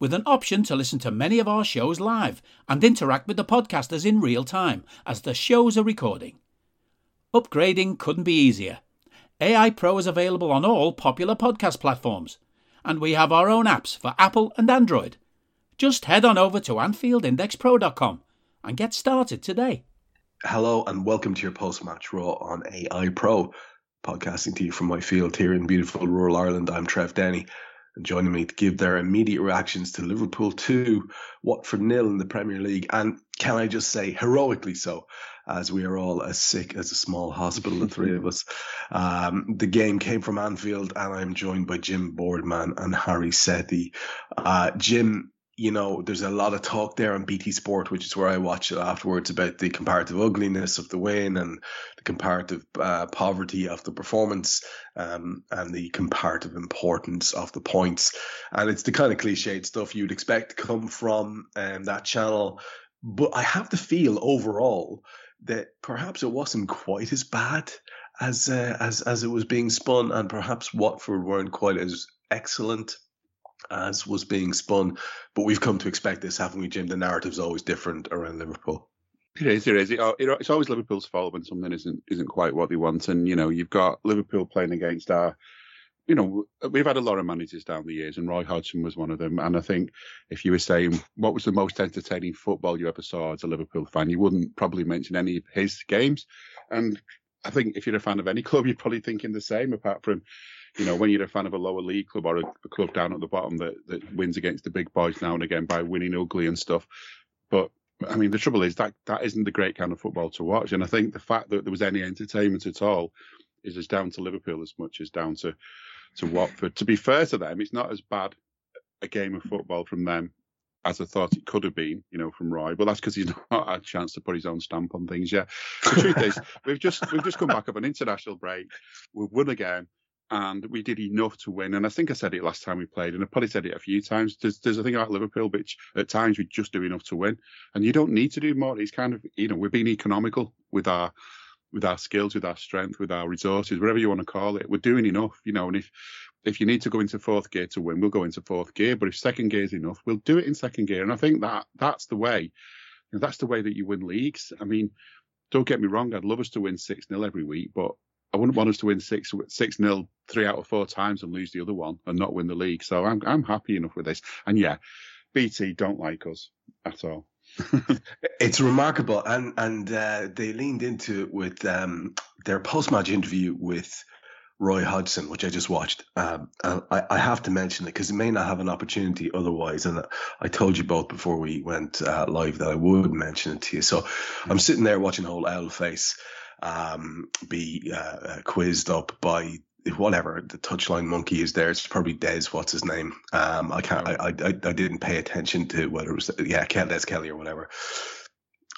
with an option to listen to many of our shows live and interact with the podcasters in real time as the shows are recording. Upgrading couldn't be easier. AI Pro is available on all popular podcast platforms, and we have our own apps for Apple and Android. Just head on over to AnfieldIndexPro.com and get started today. Hello and welcome to your post-match Raw on AI Pro, podcasting to you from my field here in beautiful rural Ireland. I'm Trev Downey, joining me to give their immediate reactions to Liverpool 2, Watford nil in the Premier League, and can I just say heroically so, as we are all as sick as a small hospital, the three of us. Um, the game came from Anfield, and I'm joined by Jim Boardman and Hari Sethi. Uh, Jim, you know, there's a lot of talk there on BT Sport, which is where I watch it afterwards, about the comparative ugliness of the win and the comparative uh, poverty of the performance um, and the comparative importance of the points. And it's the kind of cliched stuff you'd expect to come from um, that channel. But I have the feel overall that perhaps it wasn't quite as bad as uh, as as it was being spun, and perhaps Watford weren't quite as excellent as was being spun. But we've come to expect this, haven't we, Jim? The narrative's always different around Liverpool. It is. It is. It, it, it's always Liverpool's fault when something isn't isn't quite what they want. And you know, you've got Liverpool playing against our. You know, we've had a lot of managers down the years, and Roy Hodgson was one of them. And I think if you were saying what was the most entertaining football you ever saw as a Liverpool fan, you wouldn't probably mention any of his games. And I think if you're a fan of any club, you're probably thinking the same, apart from you know, when you're a fan of a lower league club or a, a, club down at the bottom that, that wins against the big boys now and again by winning ugly and stuff. But I mean, the trouble is that that isn't the great kind of football to watch. And I think the fact that there was any entertainment at all is as down to Liverpool as much as down to to Watford. To be fair to them, it's not as bad a game of football from them as I thought it could have been, you know, from Roy. But that's because he's not had a chance to put his own stamp on things yet. The truth is, we've just we've just come back of an international break. We've won again and we did enough to win. And I think I said it last time we played, and I probably said it a few times. There's, there's a thing about Liverpool, which at times we just do enough to win, and you don't need to do more. It's kind of you know we're being economical with our with our skills, with our strength, with our resources, whatever you want to call it. We're doing enough, you know. And if if you need to go into fourth gear to win, we'll go into fourth gear. But if second gear is enough, we'll do it in second gear. And I think that that's the way. You know, that's the way that you win leagues. I mean, don't get me wrong. I'd love us to win six 0 every week, but I wouldn't want us to win six six nil three out of four times and lose the other one and not win the league. So I'm I'm happy enough with this. And yeah, BT don't like us at all. it's remarkable, and and uh, they leaned into it with um, their post match interview with Roy Hodgson, which I just watched. Um, I, I, have to mention it because it may not have an opportunity otherwise. And I told you both before we went uh, live that I would mention it to you. So I'm sitting there watching whole owl face um, be uh, quizzed up by whatever the touchline monkey is there. It's probably Des. What's his name? Um, I can't. I, I I didn't pay attention to whether it was yeah Des Kelly or whatever.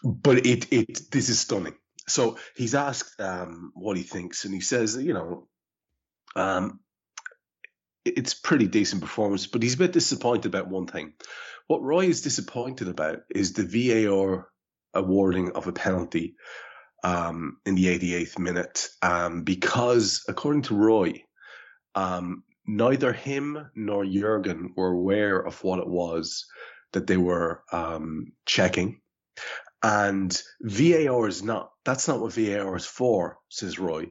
But it it this is stunning. So he's asked um, what he thinks, and he says, you know, um, it's pretty decent performance, but he's a bit disappointed about one thing. what Roy is disappointed about is the VAR awarding of a penalty um, in the 88th minute um, because, according to Roy, um, neither him nor Jurgen were aware of what it was that they were um, checking. And VAR is not, that's not what VAR is for, says Roy,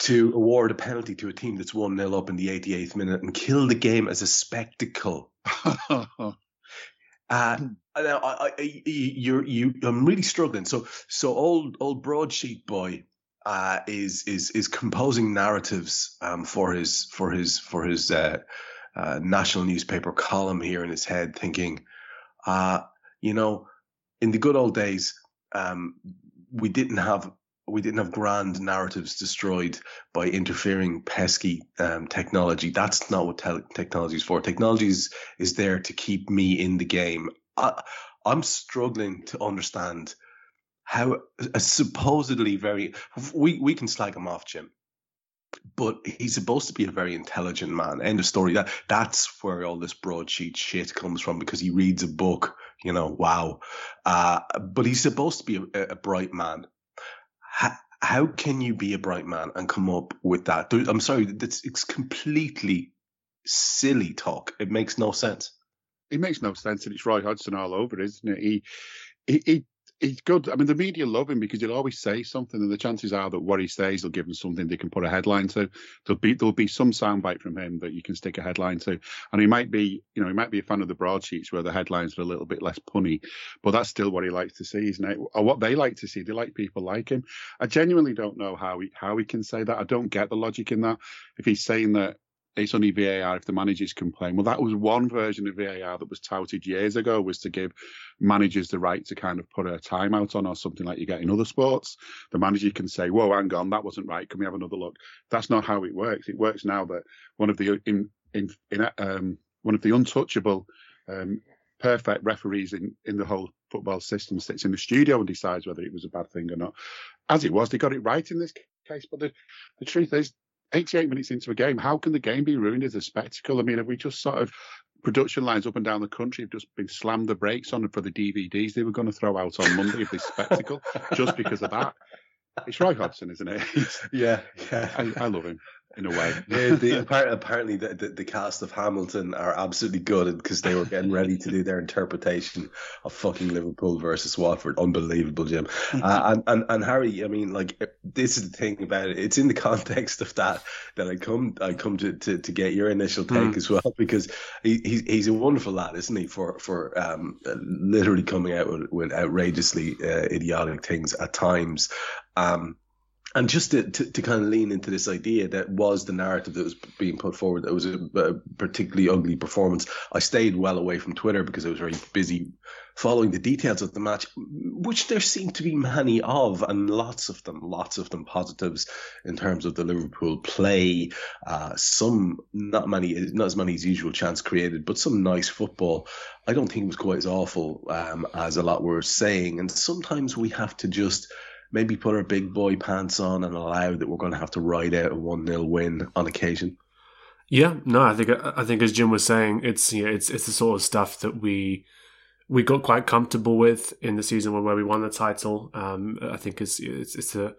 to award a penalty to a team that's 1 0 up in the 88th minute and kill the game as a spectacle. Uh, I, I, you're, you, I'm really struggling. So, so old, old broadsheet boy, uh, is is is composing narratives um, for his for his for his uh, uh, national newspaper column here in his head, thinking, uh, you know, in the good old days, um, we didn't have we didn't have grand narratives destroyed by interfering pesky um, technology. That's not what te- technology is for. Technology is, is there to keep me in the game. I, I'm struggling to understand how a supposedly very we we can slag him off, Jim, but he's supposed to be a very intelligent man. End of story. That that's where all this broadsheet shit comes from because he reads a book. You know, wow. Uh, but he's supposed to be a, a bright man how, how can you be a bright man and come up with that? I'm sorry, that's it's completely silly talk. It makes no sense. It makes no sense, and it's Roy Hodgson all over, isn't it? He, he, he he's good. I mean, the media love him because he'll always say something, and the chances are that what he says will give them something they can put a headline to. There'll be there'll be some soundbite from him that you can stick a headline to, and he might be, you know, he might be a fan of the broadsheets where the headlines are a little bit less punny, but that's still what he likes to see, isn't it? Or what they like to see. They like people like him. I genuinely don't know how he how he can say that. I don't get the logic in that. If he's saying that it's only VAR if the managers complain. Well, that was one version of VAR that was touted years ago, was to give managers the right to kind of put a timeout on or something like you get in other sports. The manager can say, "Whoa, hang on, that wasn't right. Can we have another look?" That's not how it works. It works now that one of the in in, in um, one of the untouchable, um, perfect referees in in the whole football system sits in the studio and decides whether it was a bad thing or not. As it was, they got it right in this case. But the the truth is, 88 minutes into a game, how can the game be ruined as a spectacle? I mean, have we just sort of production lines up and down the country have just been slammed the brakes on for the DVDs they were going to throw out on Monday of this spectacle just because of that? It's Roy Hodgson, isn't it? yeah, yeah. I, I love him in a way. yeah, the, apparently, the, the, the, cast of Hamilton are absolutely gutted because they were getting ready to do their interpretation of fucking Liverpool versus Watford. Unbelievable, Jim. Uh, and, and and Hari, I mean, like this is the thing about it. It's in the context of that that I come I come to to, to get your initial take mm. as well because he, he's he's a wonderful lad, isn't he? For for um, literally coming out with, with outrageously uh, idiotic things at times. Um, and just to, to, to, kind of lean into this idea that was the narrative that was being put forward that was a, a, particularly ugly performance i stayed well away from twitter because i was very busy following the details of the match which there seemed to be many of and lots of them lots of them positives in terms of the liverpool play. Uh, some not many not as many as usual chance created but some nice football. I don't think it was quite as awful um, as a lot were saying and sometimes we have to just maybe put our big boy pants on and allow that we're going to have to ride out a one 0 win on occasion. Yeah, no, I think I think as Jim was saying, it's yeah, it's it's the sort of stuff that we we got quite comfortable with in the season where we won the title. Um, I think it's it's, it's a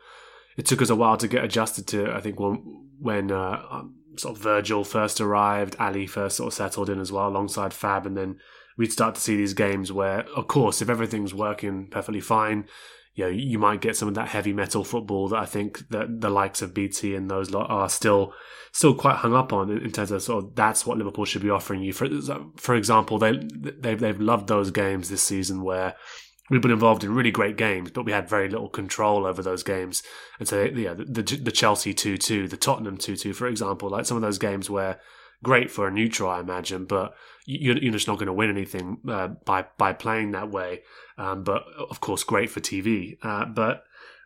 it took us a while to get adjusted to. I think when when uh, um, sort of Virgil first arrived, Ali first sort of settled in as well alongside Fab, and then we'd start to see these games where, of course, if everything's working perfectly fine, you know, you might get some of that heavy metal football that I think that the likes of BT and those are still still quite hung up on in terms of sort of that's what Liverpool should be offering you. For for example, they they've they've loved those games this season where we've been involved in really great games, but we had very little control over those games. And so, yeah, the, the, the Chelsea 2 2, the Tottenham 2 2, for example, like some of those games where great for a neutral, I imagine, but you're, you're just not going to win anything uh, by by playing that way. Um, but of course, great for TV. Uh, but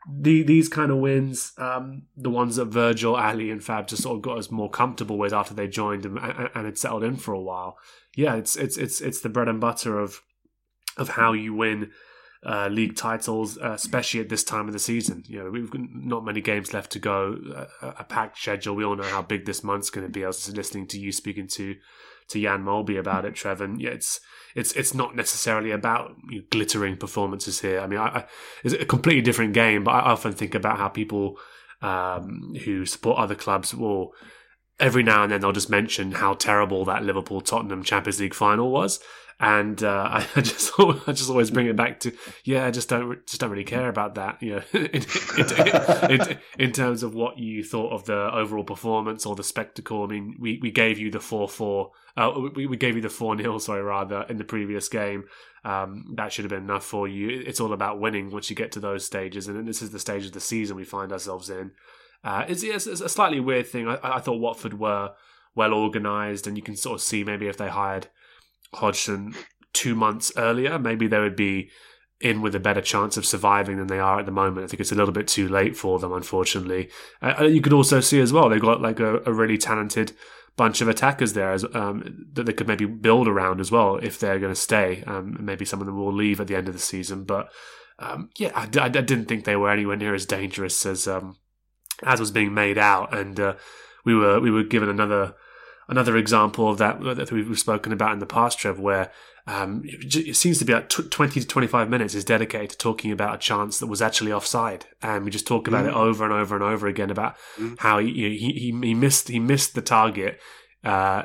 the, these kind of wins, um, the ones that Virgil, Ali, and Fab just sort of got us more comfortable with after they joined and, and, and had settled in for a while. Yeah, it's it's it's it's the bread and butter of of how you win uh, league titles, uh, especially at this time of the season. You know, we've got not many games left to go, a, a packed schedule. We all know how big this month's going to be. I was listening to you speaking to to Jan Molby about it, Trev, and yeah, it's it's it's not necessarily about you know, glittering performances here. I mean, I, I, it's a completely different game, but I often think about how people um, who support other clubs will every now and then they'll just mention how terrible that Liverpool Tottenham Champions League final was, and uh, I just I just always bring it back to yeah, I just don't just don't really care about that. You know, in, in, in, in, terms of what you thought of the overall performance or the spectacle. I mean, we, we gave you the four four. Uh, we, we gave you the four 0 sorry, rather in the previous game. Um, that should have been enough for you. It's all about winning once you get to those stages, and this is the stage of the season we find ourselves in. Uh, it's, it's, it's, a slightly weird thing. I, I thought Watford were well organised, and you can sort of see maybe if they hired Hodgson two months earlier, maybe they would be in with a better chance of surviving than they are at the moment. I think it's a little bit too late for them, unfortunately. Uh, you could also see as well they've got like a, a really talented bunch of attackers there as, um, that they could maybe build around as well if they're going to stay. Um, maybe some of them will leave at the end of the season, but um, yeah, I, I, didn't think they were anywhere near as dangerous as um, as was being made out, and uh, we were we were given another another example of that that we've spoken about in the past, Trev, where um, it seems to be like 20 to 25 minutes is dedicated to talking about a chance that was actually offside. And we just talk about mm. it over and over and over again about mm. how he, he, he, missed, he missed the target. Uh,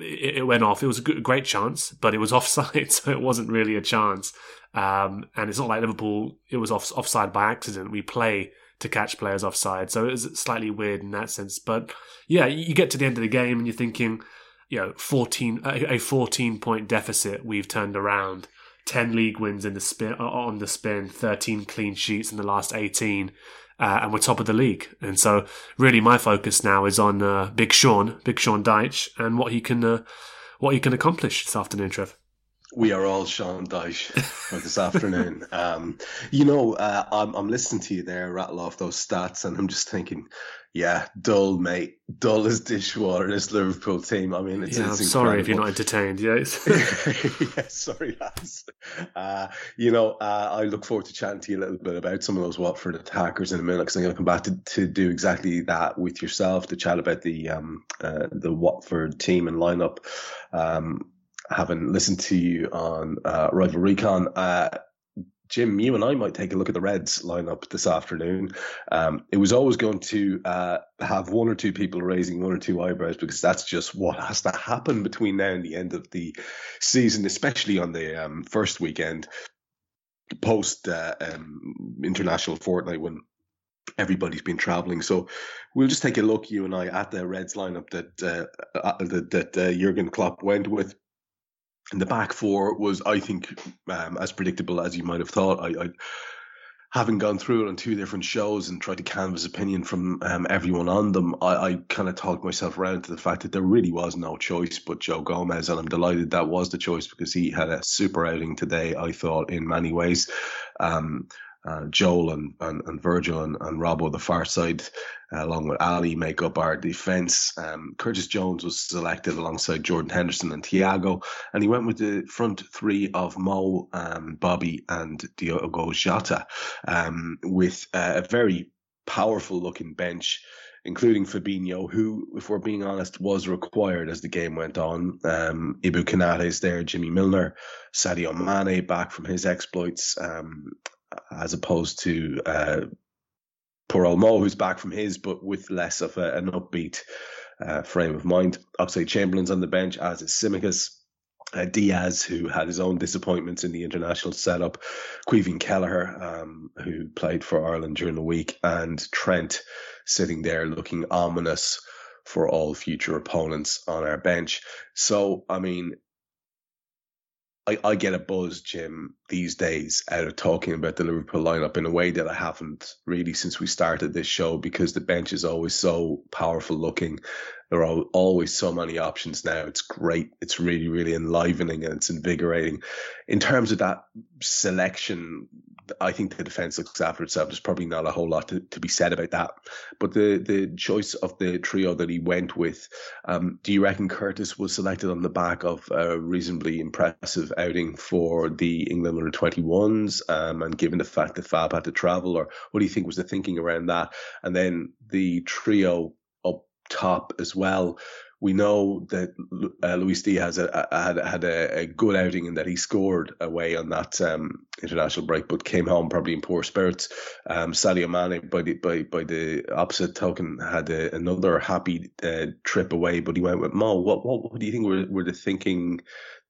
it, it, went off. It was a good, great chance, but it was offside, so it wasn't really a chance. Um, and it's not like Liverpool, it was off, offside by accident. We play to catch players offside. So it was slightly weird in that sense. But yeah, you get to the end of the game and you're thinking, you know, 14, a 14 point deficit we've turned around. 10 league wins in the spin on the spin, 13 clean sheets in the last 18. Uh, and we're top of the league. And so, really, my focus now is on uh, Big Sean, Big Sean Dyche, and what he can uh, what he can accomplish this afternoon, Trev we are all Sean Dyche for this afternoon. Um, you know, uh, I'm, I'm listening to you there rattle off those stats, and I'm just thinking, yeah, dull, mate, dull as dishwater. This Liverpool team. I mean, it's, yeah, it's I'm sorry if you're not entertained. Yes, yeah, sorry, lads. Uh, you know, uh, I look forward to chatting to you a little bit about some of those Watford attackers in a minute because I'm going to come back to, to do exactly that with yourself to chat about the um, uh, the Watford team and lineup. Um, having listened to you on uh, Rival Recon, uh, Jim, you and I might take a look at the Reds lineup this afternoon. Um, it was always going to uh, have one or two people raising one or two eyebrows because that's just what has to happen between now and the end of the season, especially on the um, first weekend post uh, um, international fortnight when everybody's been traveling. So we'll just take a look, you and I, at the Reds lineup that uh, uh that, that uh, Jurgen Klopp went with. And the back four was, I think, um, as predictable as you might have thought. I, I having gone through it on two different shows and tried to canvass opinion from um, everyone on them, I, I kind of talked myself around to the fact that there really was no choice but Joe Gomez, and I'm delighted that was the choice because he had a super outing today. I thought in many ways. Um, uh, Joel and, and, and Virgil and, and Robbo, the far side, uh, along with Ali, make up our defence. Um, Curtis Jones was selected alongside Jordan Henderson and Thiago, and he went with the front three of Mo, um, Bobby, and Diogo Jota, um, with uh, a very powerful looking bench including Fabinho, who, if we're being honest, was required as the game went on. Um, Ibou Konate is there, Jimmy Milner, Sadio Mane back from his exploits, um, as opposed to uh, poor old Mo, who's back from his, but with less of a, an upbeat uh, frame of mind. Oxlade Chamberlain's on the bench, as is Tsimikas. Uh, Diaz, who had his own disappointments in the international setup, Caoimhín Kelleher, um, who played for Ireland during the week, and Trent sitting there looking ominous for all future opponents on our bench. So, I mean, I, I get a buzz, Jim, these days out of talking about the Liverpool lineup in a way that I haven't really since we started this show because the bench is always so powerful looking. There are always so many options now. It's great. It's really, really enlivening and it's invigorating. In terms of that selection I think the defence looks after itself. There's probably not a whole lot to, to be said about that. But the the choice of the trio that he went with, um, do you reckon Curtis was selected on the back of a reasonably impressive outing for the England under 21s? Um, and given the fact that Fab had to travel, or what do you think was the thinking around that? And then the trio top as well we know that uh, Luis Diaz had, had, had a, a, good outing in that he scored away on that um, international break, but came home probably in poor spirits. Um, Sadio Mane, by the by, by the opposite token, had a, another happy uh, trip away, but he went with Mo. What, what what do you think were, were the thinking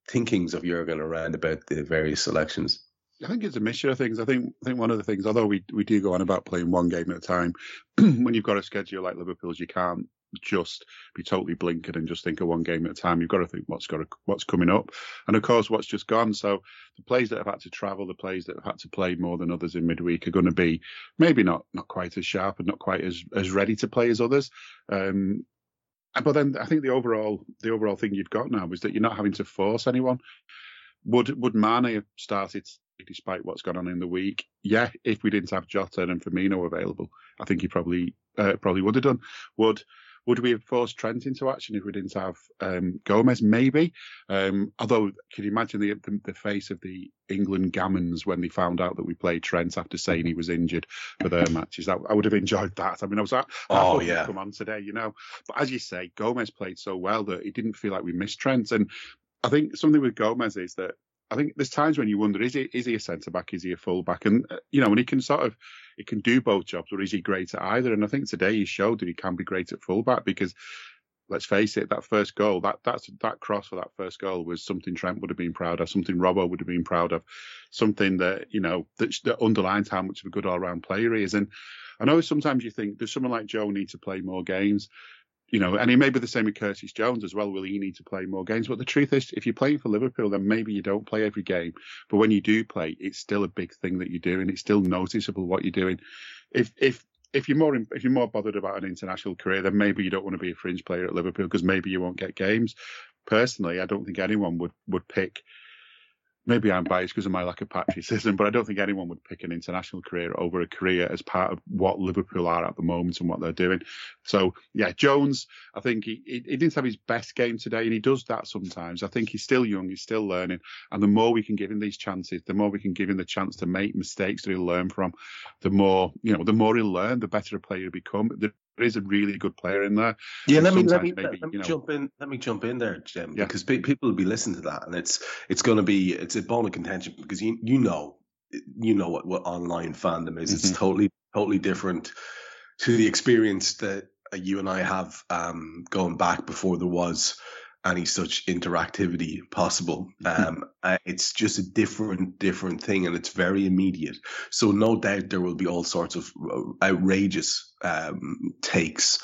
thinkings of Jurgen around about the various selections? I think it's a mixture of things. I think I think one of the things, although we we do go on about playing one game at a time, when you've got a schedule like Liverpool's, you can't just be totally blinkered and just think of one game at a time. You've got to think what's got to, what's coming up, and of course what's just gone. So the players that have had to travel, the players that have had to play more than others in midweek are going to be maybe not not quite as sharp and not quite as as ready to play as others. Um, but then I think the overall the overall thing you've got now is that you're not having to force anyone. Would would Mane have started despite what's gone on in the week? Yeah, if we didn't have Jota and Firmino available, I think he probably uh, probably would have done. Would would we have forced Trent into action if we didn't have um, Gomez? Maybe. Um, although, can you imagine the, the, the face of the England gammons when they found out that we played Trent after saying he was injured for their matches? That, I would have enjoyed that. I mean, I was like, oh yeah, come on today, you know. But as you say, Gomez played so well that it didn't feel like we missed Trent. And I think something with Gomez is that I think there's times when you wonder is he is he a centre back, is he a full back, and uh, you know when he can sort of he can do both jobs, or is he great at either? And I think today he showed that he can be great at full back because let's face it, that first goal, that that's that cross for that first goal was something Trent would have been proud of, something Robbo would have been proud of, something that you know that, that underlines how much of a good all round player he is. And I know sometimes you think does someone like Joe need to play more games? You know, and he may be the same with Curtis Jones as well. Will he need to play more games? But the truth is, if you're playing for Liverpool, then maybe you don't play every game. But when you do play, it's still a big thing that you're doing. It's still noticeable what you're doing. If if if you're more if you're more bothered about an international career, then maybe you don't want to be a fringe player at Liverpool because maybe you won't get games. Personally, I don't think anyone would would pick maybe I'm biased because of my lack of patriotism, but I don't think anyone would pick an international career over a career as part of what Liverpool are at the moment and what they're doing. So yeah, Jones, I think he, he, he didn't have his best game today, and he does that sometimes. I think he's still young, he's still learning, and the more we can give him these chances, the more we can give him the chance to make mistakes that he'll learn from, the more you know, the more he'll learn, the better a player he'll become. The, there is a really good player in there. Yeah, let me let me, maybe, let me know, jump in. Let me jump in there, Jim, yeah. because pe- people will be listening to that, and it's it's going to be it's a bone of contention because you you know you know what what online fandom is. Mm-hmm. It's totally totally different to the experience that you and I have um, going back before there was any such interactivity possible. Hmm. Um, uh, it's just a different, different thing, and it's very immediate. So no doubt there will be all sorts of uh, outrageous um, takes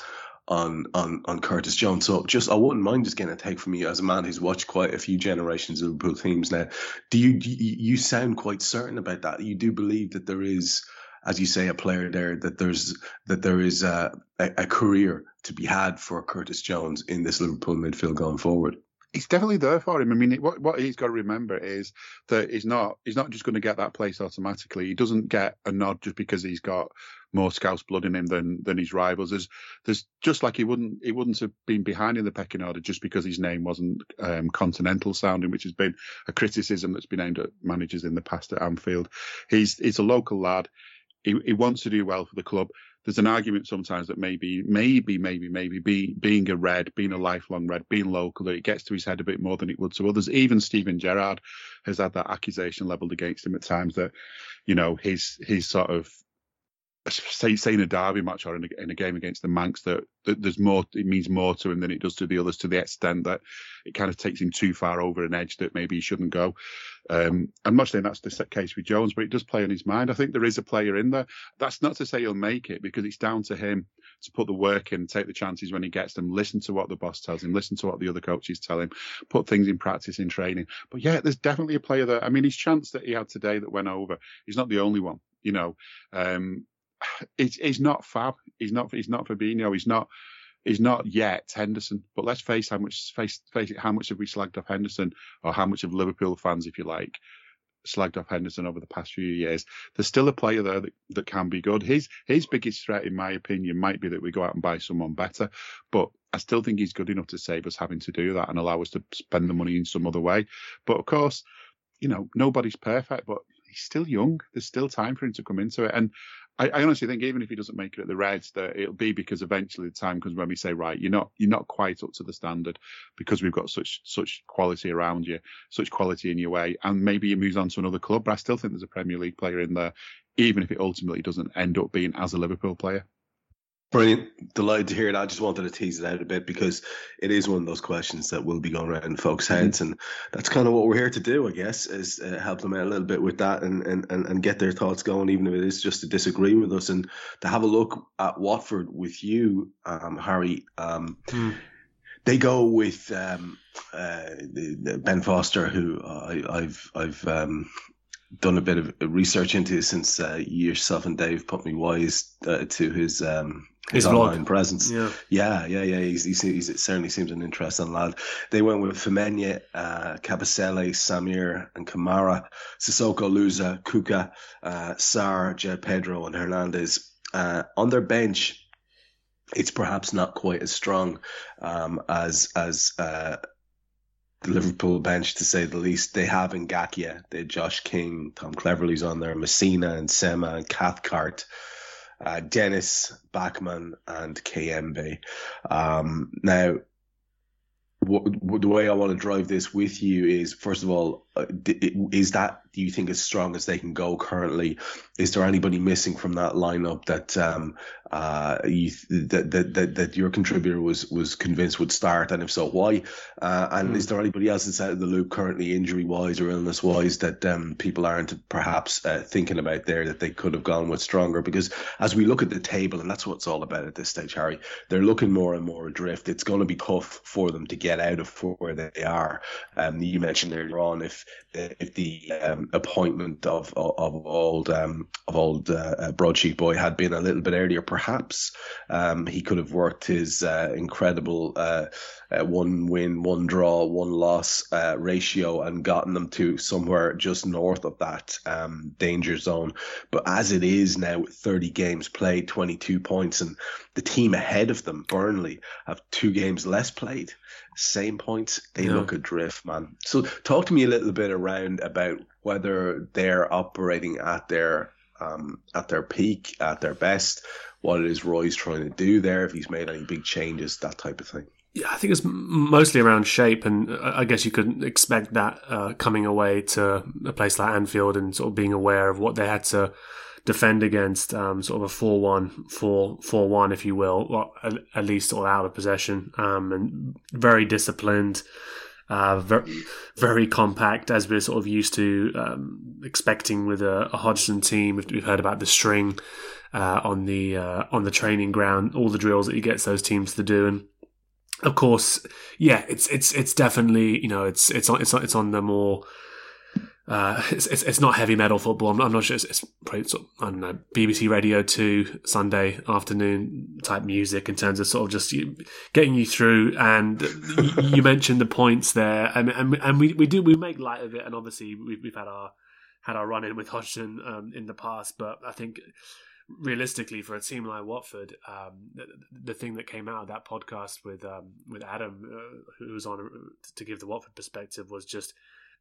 on on on Curtis Jones. So just I wouldn't mind just getting a take from you as a man who's watched quite a few generations of Liverpool teams now. Do you do you, you sound quite certain about that? You do believe that there is as you say, a player there that there's that there is a, a, career to be had for Curtis Jones in this Liverpool midfield going forward. It's definitely there for him. I mean, what what he's got to remember is that he's not he's not just going to get that place automatically. He doesn't get a nod just because he's got more Scouse blood in him than than his rivals. There's there's just like he wouldn't he wouldn't have been behind in the pecking order just because his name wasn't um, continental sounding, which has been a criticism that's been aimed at managers in the past at Anfield. He's he's a local lad he, he wants to do well for the club. There's an argument sometimes that maybe, maybe, maybe, maybe be, being a red, being a lifelong red, being local, that it gets to his head a bit more than it would to others. Even Steven Gerrard has had that accusation leveled against him at times that, you know, his his sort of say, say in a derby match or in a, in a game against the Mancs that, that, there's more, it means more to him than it does to the others to the extent that it kind of takes him too far over an edge that maybe he shouldn't go. Um, I'm not saying that's the case with Jones, but it does play on his mind. I think there is a player in there. That's not to say he'll make it because it's down to him to put the work in, take the chances when he gets them, listen to what the boss tells him, listen to what the other coaches tell him, put things in practice in training. But yeah, there's definitely a player there. I mean, his chance that he had today that went over, he's not the only one. You know, um, he's, not Fab. He's not. He's not Fabinho. He's not. He's not yet Henderson. But let's face how much face face it. How much have we slagged off Henderson, or how much of Liverpool fans, if you like, slagged off Henderson over the past few years, there's still a player there that, that can be good. His his biggest threat, in my opinion, might be that we go out and buy someone better, but I still think he's good enough to save us having to do that and allow us to spend the money in some other way. But of course, you know, nobody's perfect, but he's still young. There's still time for him to come into it. And I, I, honestly think even if he doesn't make it at the Reds, that it'll be because eventually the time comes when we say, right, you're not you're not quite up to the standard because we've got such such quality around you, such quality in your way, and maybe he moves on to another club. But I still think there's a Premier League player in there, even if it ultimately doesn't end up being as a Liverpool player. Brilliant. Delighted to hear it. I just wanted to tease it out a bit because it is one of those questions that will be going around in folks' mm-hmm. heads. And that's kind of what we're here to do, I guess, is uh, help them out a little bit with that and, and, and, and get their thoughts going, even if it is just to disagree with us. And to have a look at Watford with you, um, Hari. Um, mm. They go with um, uh, the, the Ben Foster, who I, have I've um, done a bit of research into since uh, yourself and Dave put me wise uh, to his um, his, his online presence. Yeah, yeah, yeah, yeah. He's, he's, he's, it certainly seems an interesting lad. They went with Femenía, uh, Kabasele, Samir, and Kamara, Sissoko, Louza, Kucka, uh, Sarr, João Pedro, and Hernandez. Uh, on their bench, it's perhaps not quite as strong um, as as uh, the Liverpool bench, to say the least. They have Ngakia, they had Josh King, Tom Cleverley's on there, Masina and Sema and Cathcart uh, Dennis Bachmann and Kayembe. Um, now, the way I want to drive this with you is, first of all, uh, is that do you think as strong as they can go currently? Is there anybody missing from that lineup that um, uh, you, that, that, that that your contributor was was convinced would start, and if so, why? Uh, and mm. is there anybody else that's out of the loop currently, injury wise or illness wise, that um, people aren't perhaps uh, thinking about there that they could have gone with stronger? Because as we look at the table, and that's what it's all about at this stage, Hari, they're looking more and more adrift. It's going to be tough for them to get out of where they are. Um, you mentioned earlier on if if the um, appointment of of, of old um, of old uh, uh, broadsheet boy had been a little bit earlier, perhaps um, he could have worked his uh, incredible uh, uh, one win, one draw, one loss uh, ratio and gotten them to somewhere just north of that um, danger zone. But as it is now, 30 games played, 22 points, and the team ahead of them, Burnley, have two games less played same points, they yeah. look adrift, man. So talk to me a little bit around about whether they're operating at their um, at their peak, at their best, what it is Roy's trying to do there, if he's made any big changes, that type of thing. Yeah, I think it's mostly around shape, and I guess you could expect that uh, coming away to a place like Anfield and sort of being aware of what they had to defend against um, sort of a 4 1, 4 4 1, if you will, at, least all out of possession, um, and very disciplined. Uh, very, very compact, as we're sort of used to um, expecting with a, a, Hodgson team. We've, heard about the string uh, on the uh, on the training ground, all the drills that he gets those teams to do, and of course, yeah, it's it's it's definitely you know it's it's on it's on, it's on the more uh, it's, it's, it's not heavy metal football. I'm, I'm not sure. It's, it's probably sort of, I don't know BBC Radio Two Sunday afternoon type music in terms of sort of just getting you through. And you, you mentioned the points there, and and, and we, we do we make light of it. And obviously we've, we've had our had our run in with Hodgson um, in the past, but I think realistically for a team like Watford, um, the, the, thing that came out of that podcast with um, with Adam, uh, who was on to give the Watford perspective, was just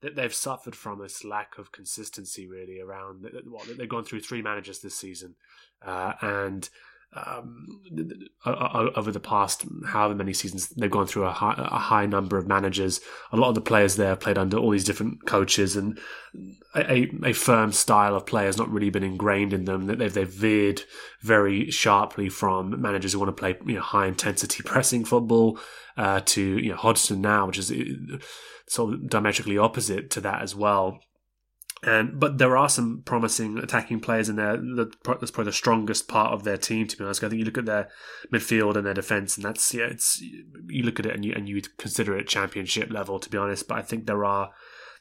that they've suffered from this lack of consistency really around. Well, they've gone through three managers this season, uh, and um, over the past however many seasons they've gone through a high, a high, number of managers. A lot of the players there played under all these different coaches, and a, a firm style of play has not really been ingrained in them. That they've they've veered very sharply from managers who want to play you know, high intensity pressing football uh, to you know Hodgson now, which is sort of diametrically opposite to that as well. And but there are some promising attacking players in there. That's probably the strongest part of their team. To be honest, I think you look at their midfield and their defense, and that's yeah, it's you look at it and you and you consider it championship level. To be honest, but I think there are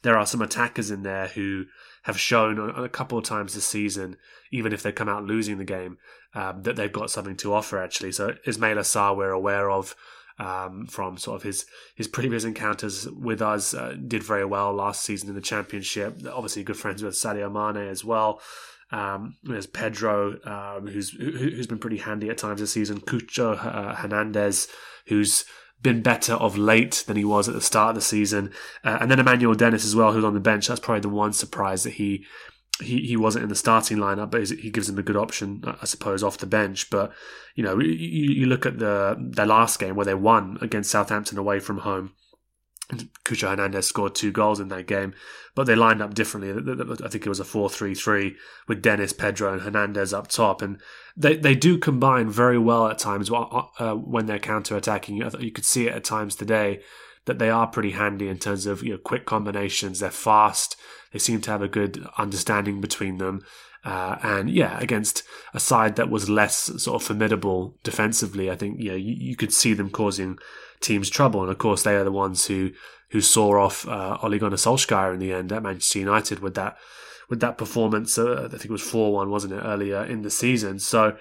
there are some attackers in there who have shown a couple of times this season, even if they come out losing the game, um, that they've got something to offer. Actually, so Ismaila Sarr we're aware of. Um, from sort of his his previous encounters with us. Uh, did very well last season in the championship. Obviously, good friends with Sadio Mane as well. Um, there's Pedro, um, who's who, who's been pretty handy at times this season. Cucho uh, Hernandez, who's been better of late than he was at the start of the season, uh, and then Emmanuel Dennis as well, who's on the bench. That's probably the one surprise that he he, he wasn't in the starting lineup, but he gives him a good option, I suppose, off the bench. But you know, you, you look at the their last game where they won against Southampton away from home. Cucho Hernandez scored two goals in that game, but they lined up differently. I think it was a 4 3 3 with Dennis, Pedro, and Hernandez up top. And they, they do combine very well at times uh, when they're counter attacking. You could see it at times today that they are pretty handy in terms of you know quick combinations. They're fast. They seem to have a good understanding between them. Uh, and yeah, against a side that was less sort of formidable defensively, I think yeah you, you, could see them causing teams trouble. And of course, they are the ones who who saw off uh, Ole Gunnar Solskjaer in the end at Manchester United with that with that performance. Uh, I think it was four one, wasn't it, earlier in the season? So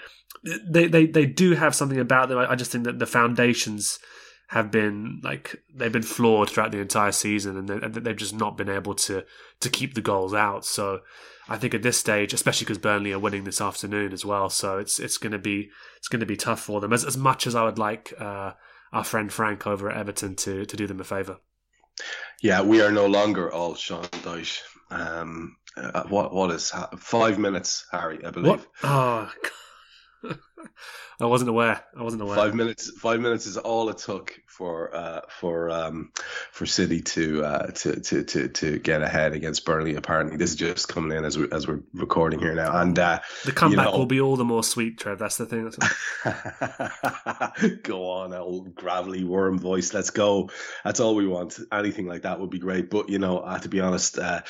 they they they do have something about them. I just think that the foundations have been like they've been flawed throughout the entire season, and they've just not been able to to keep the goals out. So I think at this stage, especially because Burnley are winning this afternoon as well, so it's it's going to be it's going to be tough for them. As as much as I would like uh, our friend Frank over at Everton to to do them a favour. Yeah, we are no longer all Sean Dyche. Um, uh, what what is five minutes, Hari? I believe. What? Oh. I wasn't aware. I wasn't aware. Five minutes. Five minutes is all it took for uh, for um, for City to, uh, to to to to get ahead against Burnley. Apparently, this is just coming in as we as we're recording here now, and uh, the comeback you know, will be all the more sweet. Trev, that's the thing. go on, old gravelly worm voice. Let's go. That's all we want. Anything like that would be great. But you know, to be honest, uh,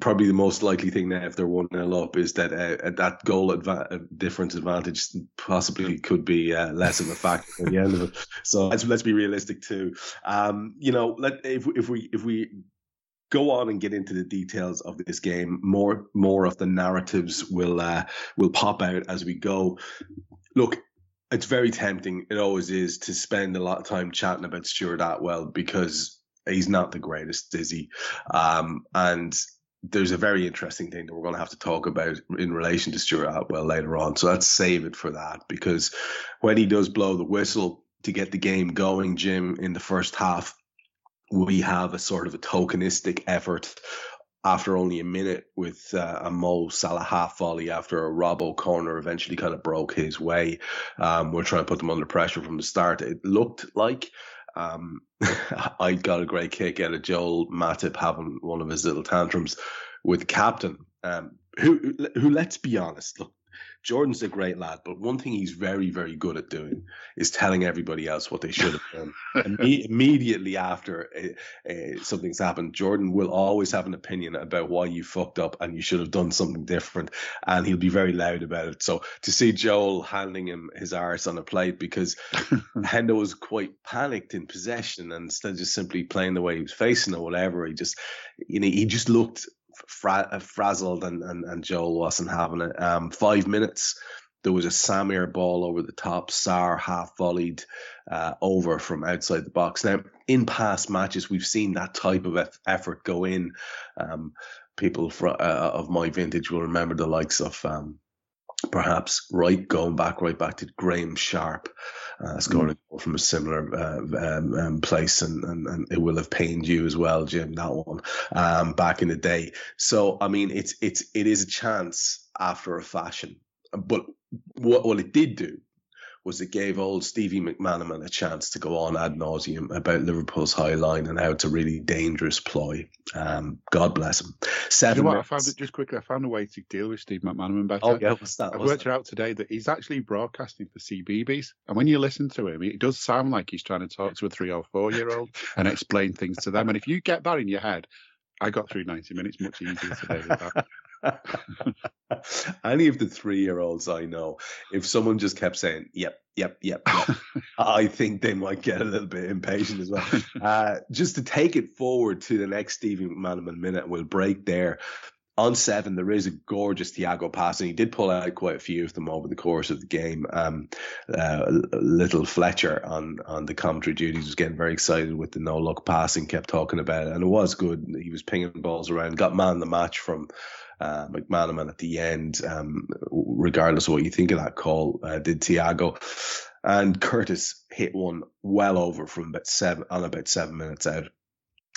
probably the most likely thing now if they're one 0 up is that uh, that goal adva- difference advantage possibly could be uh, less of a factor at the end of it. So let's let's be realistic too. Um, you know, let if if we if we go on and get into the details of this game, more more of the narratives will uh, will pop out as we go. Look, it's very tempting. It always is to spend a lot of time chatting about Stuart Attwell because he's not the greatest, is he? Um, and there's a very interesting thing that we're going to have to talk about in relation to Stuart Attwell later on. So let's save it for that because when he does blow the whistle, to get the game going, Jim, in the first half, we have a sort of a tokenistic effort after only a minute with uh, a Mo Salah half volley after a Robbo corner eventually kind of broke his way. Um, we're trying to put them under pressure from the start. It looked like um, I got a great kick out of Joel Matip having one of his little tantrums with the captain, um, who, who, let's be honest, look, Jordan's a great lad, but one thing he's very, very good at doing is telling everybody else what they should have done. Imme- immediately after uh, uh, something's happened, Jordan will always have an opinion about why you fucked up and you should have done something different, and he'll be very loud about it. So to see Joel handing him his arse on a plate because Hendo was quite panicked in possession, and instead of just simply playing the way he was facing or whatever, he just, you know, he just looked fra- uh, frazzled and, and, and Joel wasn't having it. Um, five minutes, there was a Samir ball over the top. Sarr half volleyed uh, over from outside the box. Now, in past matches, we've seen that type of effort go in. Um, people fr- uh, of my vintage will remember the likes of um, perhaps right going back right back to Graeme Sharp uh, scoring from a similar uh, um, um, place, and, and, and it will have pained you as well, Jim. That one um, back in the day. So I mean, it's it's it is a chance after a fashion, but what what it did do was it gave old Stevie McManaman a chance to go on ad nauseum about Liverpool's high line and how it's a really dangerous ploy. Um, God bless him. Seven. You know what, I found it just quickly. I found a way to deal with Steve McManaman better. Oh yeah, what's that? I've worked that? it out today that he's actually broadcasting for CBeebies, and when you listen to him, it does sound like he's trying to talk to a three or four year old and explain things to them. And if you get that in your head, I got through 90 minutes much easier today. Any of the three year olds I know, if someone just kept saying, yep, yep, yep, yep I think they might get a little bit impatient as well. Uh, just to take it forward to the next Stevie McManaman minute, we'll break there. on seven, there is a gorgeous Thiago pass, and he did pull out quite a few of them over the course of the game. Um, uh, little Fletcher on on the commentary duties was getting very excited with the no look passing, kept talking about it, and it was good. He was pinging balls around, got man the match from uh, McManaman at the end, um, regardless of what you think of that call, uh, did Thiago. And Curtis hit one well over from about seven on about seven minutes out.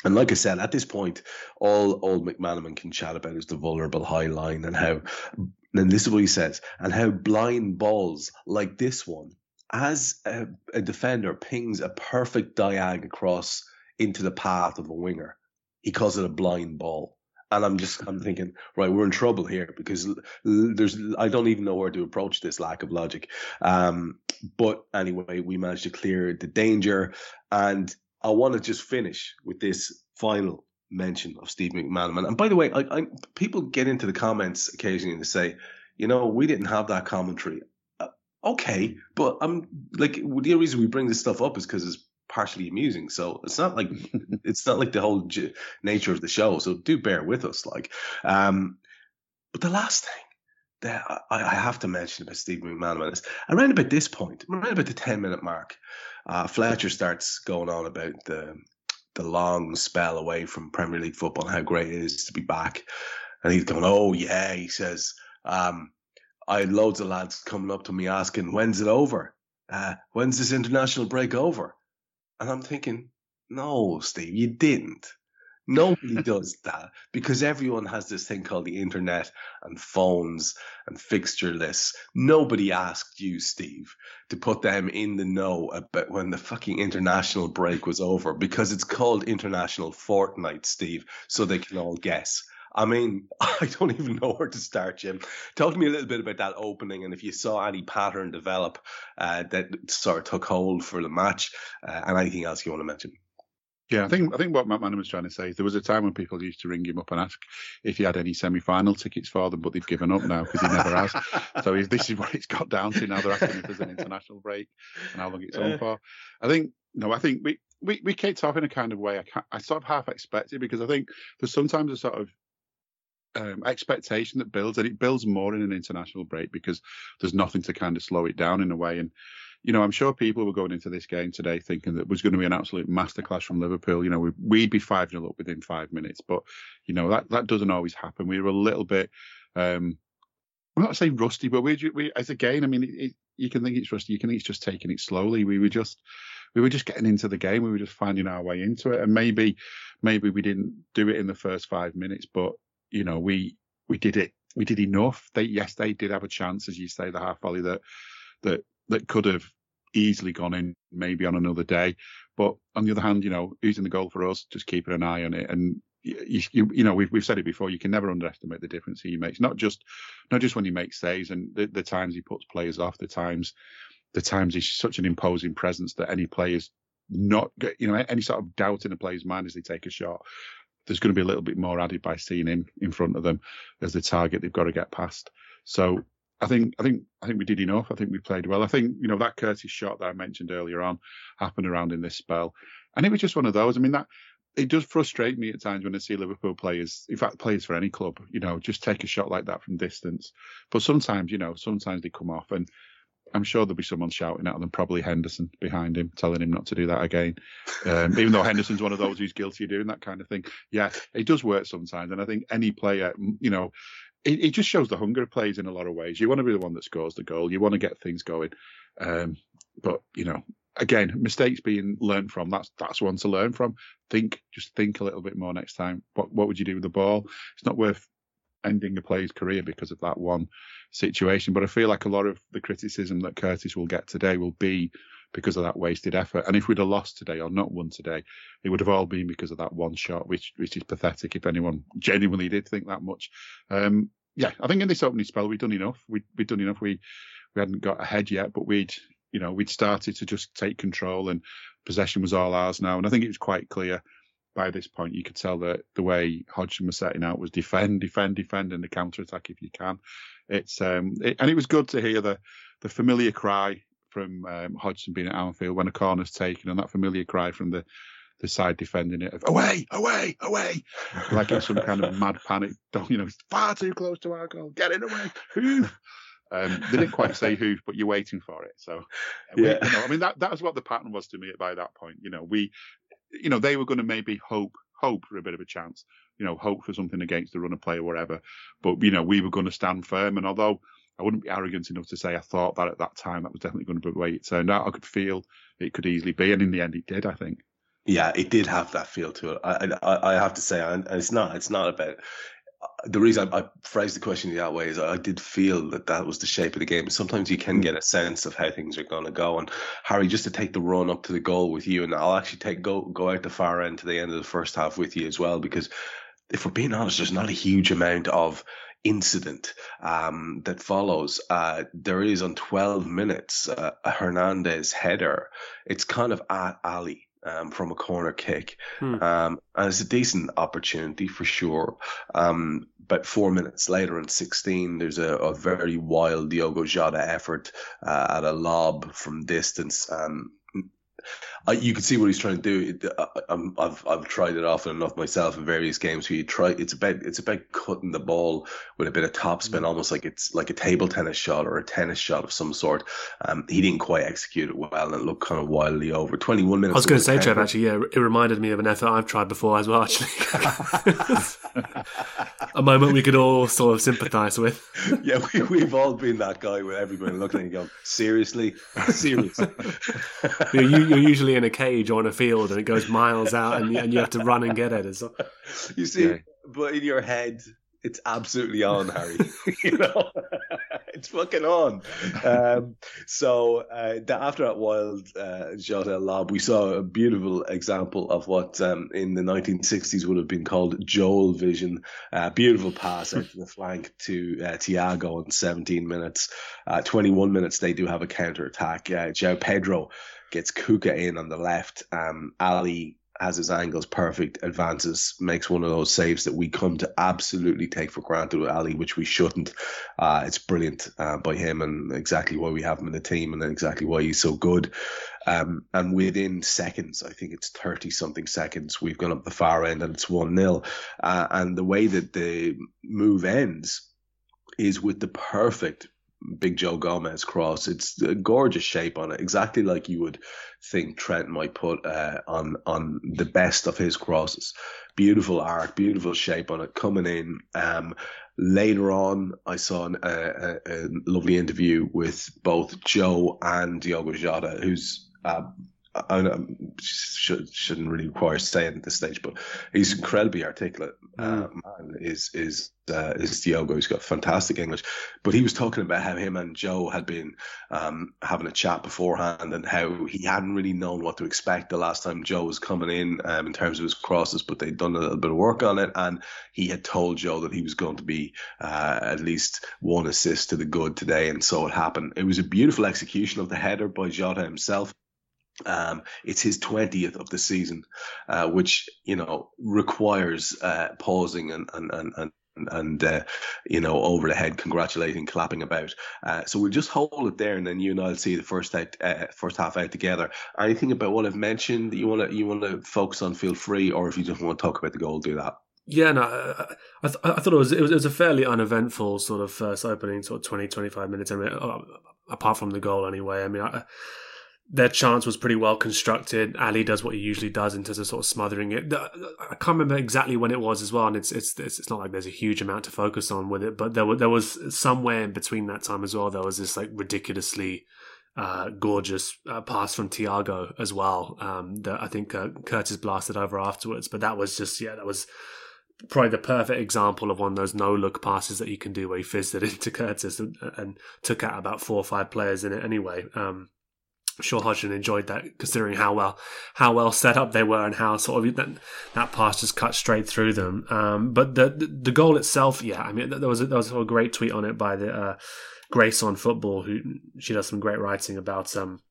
And like I said, at this point, all old McManaman can chat about is the vulnerable high line and how, and this is what he says, and how blind balls like this one, as a, a defender pings a perfect diag across into the path of a winger, he calls it a blind ball. And I'm just, I'm thinking, right, we're in trouble here because there's, I don't even know where to approach this lack of logic. Um, but anyway, we managed to clear the danger. And I want to just finish with this final mention of Steve McManaman. And by the way, I, I, people get into the comments occasionally to say, you know, we didn't have that commentary. Uh, okay, but I'm like the reason we bring this stuff up is because it's partially amusing. So it's not like it's not like the whole j- nature of the show. So do bear with us, like. Um, but the last thing that I, I have to mention about Steve McManaman is around about this point, around about the ten minute mark, uh, Fletcher starts going on about the the long spell away from Premier League football and how great it is to be back. And he's going, oh yeah, he says. Um, I had loads of lads coming up to me asking, when's it over? Uh, when's this international break over? And I'm thinking, no, Steve, you didn't. Nobody does that because everyone has this thing called the internet and phones and fixture lists. Nobody asked you, Steve, to put them in the know about when the fucking international break was over because it's called International Fortnight, Steve, so they can all guess. I mean, I don't even know where to start, Jim. Talk to me a little bit about that opening and if you saw any pattern develop uh, that sort of took hold for the match uh, and anything else you want to mention. Yeah, I think I think what McManaman was trying to say is there was a time when people used to ring him up and ask if he had any semi-final tickets for them, but they've given up now because he never has. so this is what it's got down to now. They're asking if there's an international break and how long it's on for. I think no, I think we we we kicked off in a kind of way I, I sort of half expected because I think there's sometimes a sort of um, expectation that builds, and it builds more in an international break because there's nothing to kind of slow it down in a way. And you know, I'm sure people were going into this game today thinking that was going to be an absolute masterclass from Liverpool. You know, we, we'd be five 0 up within five minutes, but you know that that doesn't always happen. We were a little bit. Um, I'm not saying rusty, but we, we as again, I mean, it, it, you can think it's rusty, you can think it's just taking it slowly. We were just, we were just getting into the game. We were just finding our way into it, and maybe, maybe we didn't do it in the first five minutes, but you know, we we did it. We did enough. They yes, they did have a chance, as you say, the half volley that that that could have easily gone in maybe on another day. But on the other hand, you know, who's in the goal for us? Just keeping an eye on it. And you, you, you know, we've we've said it before. You can never underestimate the difference he makes. Not just not just when he makes saves and the, the times he puts players off. The times the times he's such an imposing presence that any players not you know any sort of doubt in a player's mind as they take a shot there's going to be a little bit more added by seeing him in front of them as the target they've got to get past. So I think I think I think we did enough. I think we played well. I think you know that Curtis shot that I mentioned earlier on happened around in this spell, and it was just one of those. I mean that it does frustrate me at times when I see Liverpool players, in fact players for any club, you know, just take a shot like that from distance. But sometimes you know sometimes they come off and I'm sure there'll be someone shouting at them, probably Henderson behind him, telling him not to do that again. Um, even though Henderson's one of those who's guilty of doing that kind of thing. Yeah, it does work sometimes. And I think any player, you know, it, it just shows the hunger of players in a lot of ways. You want to be the one that scores the goal, you want to get things going. Um, but, you know, again, mistakes being learned from, that's that's one to learn from. Think, just think a little bit more next time. What what would you do with the ball? It's not worth ending a player's career because of that one situation. But I feel like a lot of the criticism that Curtis will get today will be because of that wasted effort. And if we'd have lost today or not won today, it would have all been because of that one shot, which which is pathetic if anyone genuinely did think that much. Um, yeah, I think in this opening spell we'd done enough. We we'd done enough. We we hadn't got ahead yet, but we'd you know we'd started to just take control and possession was all ours now. And I think it was quite clear by this point, you could tell that the way Hodgson was setting out was defend, defend, defend, and the counter attack if you can. It's um, it, and it was good to hear the the familiar cry from um, Hodgson being at Anfield when a corner's taken, and that familiar cry from the the side defending it of away, away, away, like in some kind of mad panic. Don't you know? It's far too close to our goal. Get it away. Hoof. Um, they didn't quite say who, but you're waiting for it. So, we, Yeah. you know, I mean, that that was what the pattern was to me by that point. You know, we, you know, they were going to maybe hope hope for a bit of a chance. You know, hope for something against the runner play or whatever. But you know, we were going to stand firm. And although I wouldn't be arrogant enough to say I thought that at that time that was definitely going to be the way it turned out, I could feel it could easily be, and in the end, it did. I think. Yeah, it did have that feel to it. I I, I have to say, and it's not it's not about the reason I, I phrased the question that way is I did feel that that was the shape of the game. Sometimes you can get a sense of how things are going to go. And Hari, just to take the run up to the goal with you, and I'll actually take go go out the far end to the end of the first half with you as well, because if we're being honest, there's not a huge amount of incident um, that follows. Uh, there is on 12 minutes uh, a Hernandez header. It's kind of at Ali. Um, from a corner kick, Hmm. um, and it's a decent opportunity for sure. Um, but four minutes later, in 16, there's a, a very wild Diogo Jota effort uh, at a lob from distance. Um, uh, you can see what he's trying to do. It- uh, I'm, I've I've tried it often enough myself in various games. Where you try, it's about it's about cutting the ball with a bit of topspin, almost like it's like a table tennis shot or a tennis shot of some sort. Um, he didn't quite execute it well, and it looked kind of wildly over. 21 minutes. I was going to say, Trev, actually, yeah, it reminded me of an effort I've tried before as well, actually. a moment we could all sort of sympathise with. yeah, we, we've all been that guy with everybody looking at you going, seriously, seriously. You're, u- you're usually in a cage or in a field and it goes miles out and you, and you have to run and get it. It's, you see, Yeah. but in your head, it's absolutely on, Hari. you know, it's fucking on. Um, so uh, the, after that wild uh, Jota lob, we saw a beautiful example of what um, in the 1960s would have been called Joel vision. Uh, beautiful pass out to the flank to uh, Thiago in 17 minutes. Uh, 21 minutes, they do have a counter attack. Uh, João Pedro gets Kucka in on the left. Um, Ali has his angles perfect, advances, makes one of those saves that we come to absolutely take for granted with Ali, which we shouldn't. Uh, it's brilliant uh, by him and exactly why we have him in the team and exactly why he's so good. Um, and within seconds, I think it's 30 something seconds, we've gone up the far end and it's 1 0. Uh, and the way that the move ends is with the perfect Big Joe Gomez cross. It's a gorgeous shape on it, exactly like you would think Trent might put uh, on on the best of his crosses. Beautiful arc, beautiful shape on it coming in. Um, later on, I saw an, a, a, lovely interview with both Joe and Diogo Jota, who's uh, I should, shouldn't really require saying at this stage, but he's incredibly articulate. Uh, man is is uh, is Diogo. He's got fantastic English, but he was talking about how him and Joe had been um, having a chat beforehand and how he hadn't really known what to expect the last time Joe was coming in um, in terms of his crosses, but they'd done a little bit of work on it, and he had told Joe that he was going to be uh, at least one assist to the good today, and so it happened. It was a beautiful execution of the header by Jota himself. Um, it's his 20th of the season, uh, which, you know, requires uh, pausing and, and, and, and and uh, you know over the head congratulating clapping about uh, so we'll just hold it there and then you and i'll see the first out, uh, first half out together anything about what i've mentioned that you want to you want to focus on feel free or if you just want to talk about the goal do that Yeah, no, I, th- I thought it was, it was it was a fairly uneventful sort of first opening, sort of 20, 25 minutes. I mean, uh, apart from the goal, anyway. I mean, I, their chance was pretty well constructed. Ali does what he usually does in terms of sort of smothering it. I can't remember exactly when it was as well, and it's it's it's, not like there's a huge amount to focus on with it. But there was there was somewhere in between that time as well. There was this like ridiculously. Uh, gorgeous uh, pass from Thiago as well. Um, that I think uh, Curtis blasted over afterwards, but that was just yeah, that was probably the perfect example of one of those no look passes that you can do where he fizzed it into Curtis and, and took out about four or five players in it anyway. Um, Sure Hodgson enjoyed that considering how well how well set up they were and how sort of that, that pass just cut straight through them. Um, but the, the the goal itself, yeah, I mean there was a, there was a great tweet on it by the uh, Grace on football who she does some great writing about um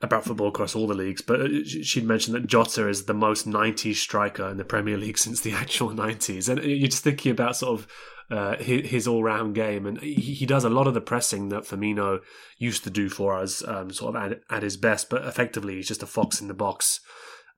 about football across all the leagues, but uh, she'd mentioned that Jota is the most 90s striker in the Premier League since the actual 90s. And you're just thinking about sort of uh, his, his all round game. And he, he does a lot of the pressing that Firmino used to do for us, um, sort of at, at his best, but effectively he's just a fox in the box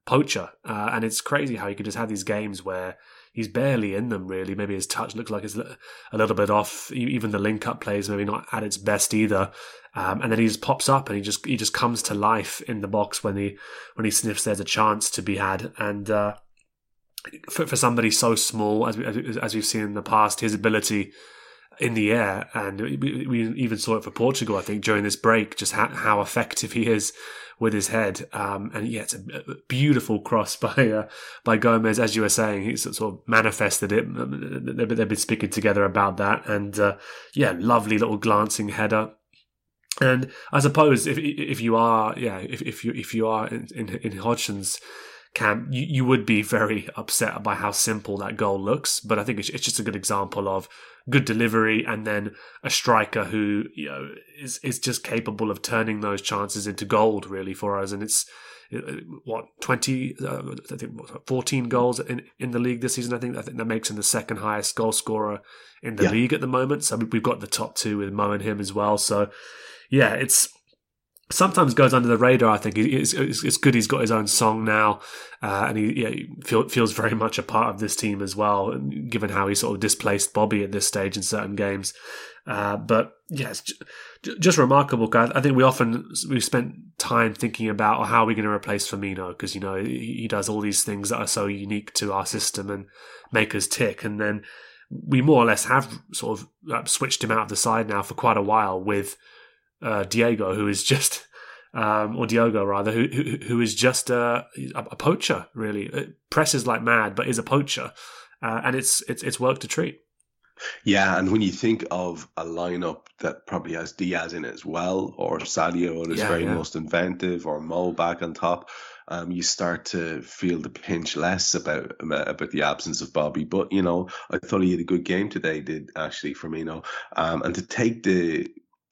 poacher, uh, and it's crazy how you can just have these games where he's barely in them really. Maybe his touch looks like it's a little bit off. Even the link up plays maybe not at its best either. Um, and then he just pops up and he just he just comes to life in the box when he when he sniffs there's a chance to be had. And uh, for for somebody so small as we, as we've seen in the past, his ability in the air, and we, we even saw it for Portugal. I think during this break, just how, how effective he is with his head. Um, and yeah, it's a beautiful cross by uh, by Gomez, as you were saying. He's sort of manifested it. They've been speaking together about that, and uh, yeah, lovely little glancing header. And I suppose if if you are yeah if, if you if you are in, in, in Hodgson's camp, you, you would be very upset by how simple that goal looks. But I think it's, it's just a good example of good delivery, and then a striker who you know is is just capable of turning those chances into gold really for us. And it's what 20 uh, I think 14 goals in, in the league this season I think I think that makes him the second highest goal scorer in the yeah. league at the moment so we've got the top two with Mo and him as well so yeah it's sometimes goes under the radar. I think it's, it's, good he's got his own song now, uh, and he, yeah, he feel, feels very much a part of this team as well. Given how he sort of displaced Bobby at this stage in certain games, uh, but yeah, just, remarkable. I think we often we spent time thinking about how are we going to replace Firmino because you know he does all these things that are so unique to our system and make us tick, and then we more or less have sort of uh, switched him out of the side now for quite a while with uh, Diego, who is just, um, or Diogo rather, who who, who is just a, a poacher. Really, it presses like mad, but is a poacher, uh, and it's it's it's worked a treat. Yeah, and when you think of a lineup that probably has Diaz in it as well, or Sadio is yeah, very yeah. most inventive, or Mo back on top, um, you start to feel the pinch less about about the absence of Bobby. But you know, I thought he had a good game today. Did actually Firmino, um, and to take the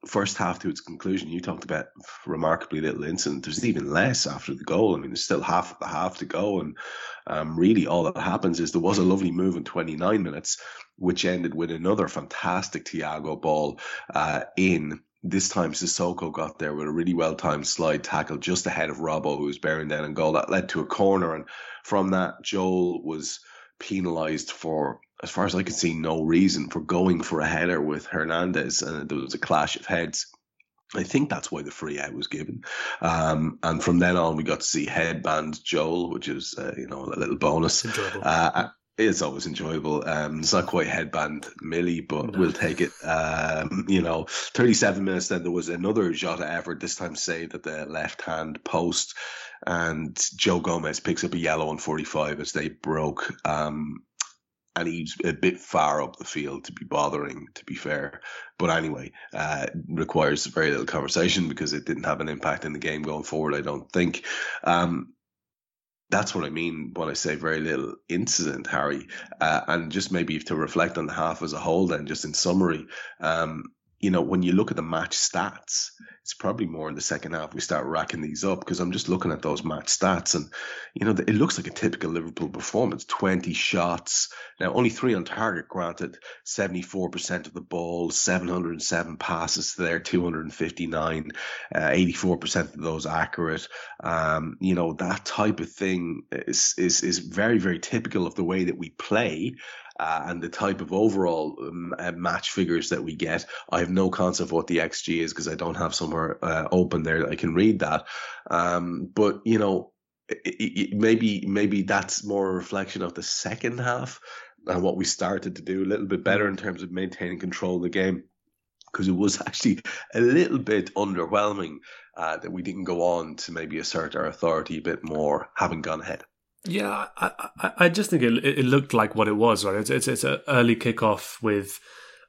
first half to its conclusion, you talked about remarkably little incident. There's even less after the goal. I mean, there's still half of the half to go, and um, really all that happens is there was a lovely move in 29 minutes, which ended with another fantastic Thiago ball uh, in. This time, Sissoko got there with a really well timed slide tackle just ahead of Robbo, who was bearing down and goal. That led to a corner, and from that, Joel was penalised for as far as I could see, no reason for going for a header with Hernandez, and there was a clash of heads. I think that's why the free out was given. Um, and from then on, we got to see headband Joel, which is uh, you know a little bonus. Uh, it's always enjoyable. Um, it's not quite headband Millie, but no. we'll take it. Um, you know, 37 minutes. Then there was another Jota effort, this time saved at the left hand post, and Joe Gomez picks up a yellow on 45 as they broke. Um, and he's a bit far up the field to be bothering, to be fair. But anyway, uh, requires very little conversation because it didn't have an impact in the game going forward, I don't think. Um, that's what I mean when I say very little incident, Hari. Uh, and just maybe to reflect on the half as a whole, then, just in summary, um, you know, when you look at the match stats, it's probably more in the second half we start racking these up because I'm just looking at those match stats and, you know, it looks like a typical Liverpool performance 20 shots. Now, only three on target, granted, 74% of the ball, 707 passes there, 259, uh, 84% of those accurate. Um, you know, that type of thing is, is, is very, very typical of the way that we play uh, and the type of overall um, uh, match figures that we get. I have no concept what the XG is because I don't have somewhere uh, open there that I can read that. Um, but you know, it, it, maybe maybe that's more a reflection of the second half and what we started to do a little bit better in terms of maintaining control of the game because it was actually a little bit underwhelming uh, that we didn't go on to maybe assert our authority a bit more, having gone ahead. Yeah, I, I, I just think it, it looked like what it was. Right, it's it's, it's an early kickoff with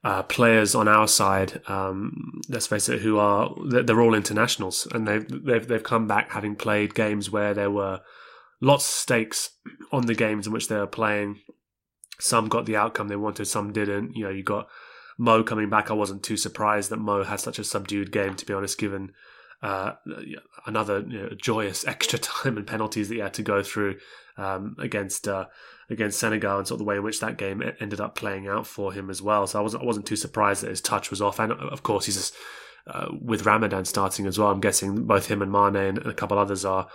uh, players on our side. Um, let's face it, who are they're all internationals, and they've they've they've come back having played games where there were lots of stakes on the games in which they were playing. Some got the outcome they wanted, some didn't. You know, you got Mo coming back. I wasn't too surprised that Mo had such a subdued game, to be honest, given uh, another you know, joyous extra time and penalties that he had to go through um, against uh, against Senegal and sort of the way in which that game ended up playing out for him as well. So I wasn't I wasn't too surprised that his touch was off, and of course he's uh, with Ramadan starting as well. I'm guessing both him and Mane and a couple others are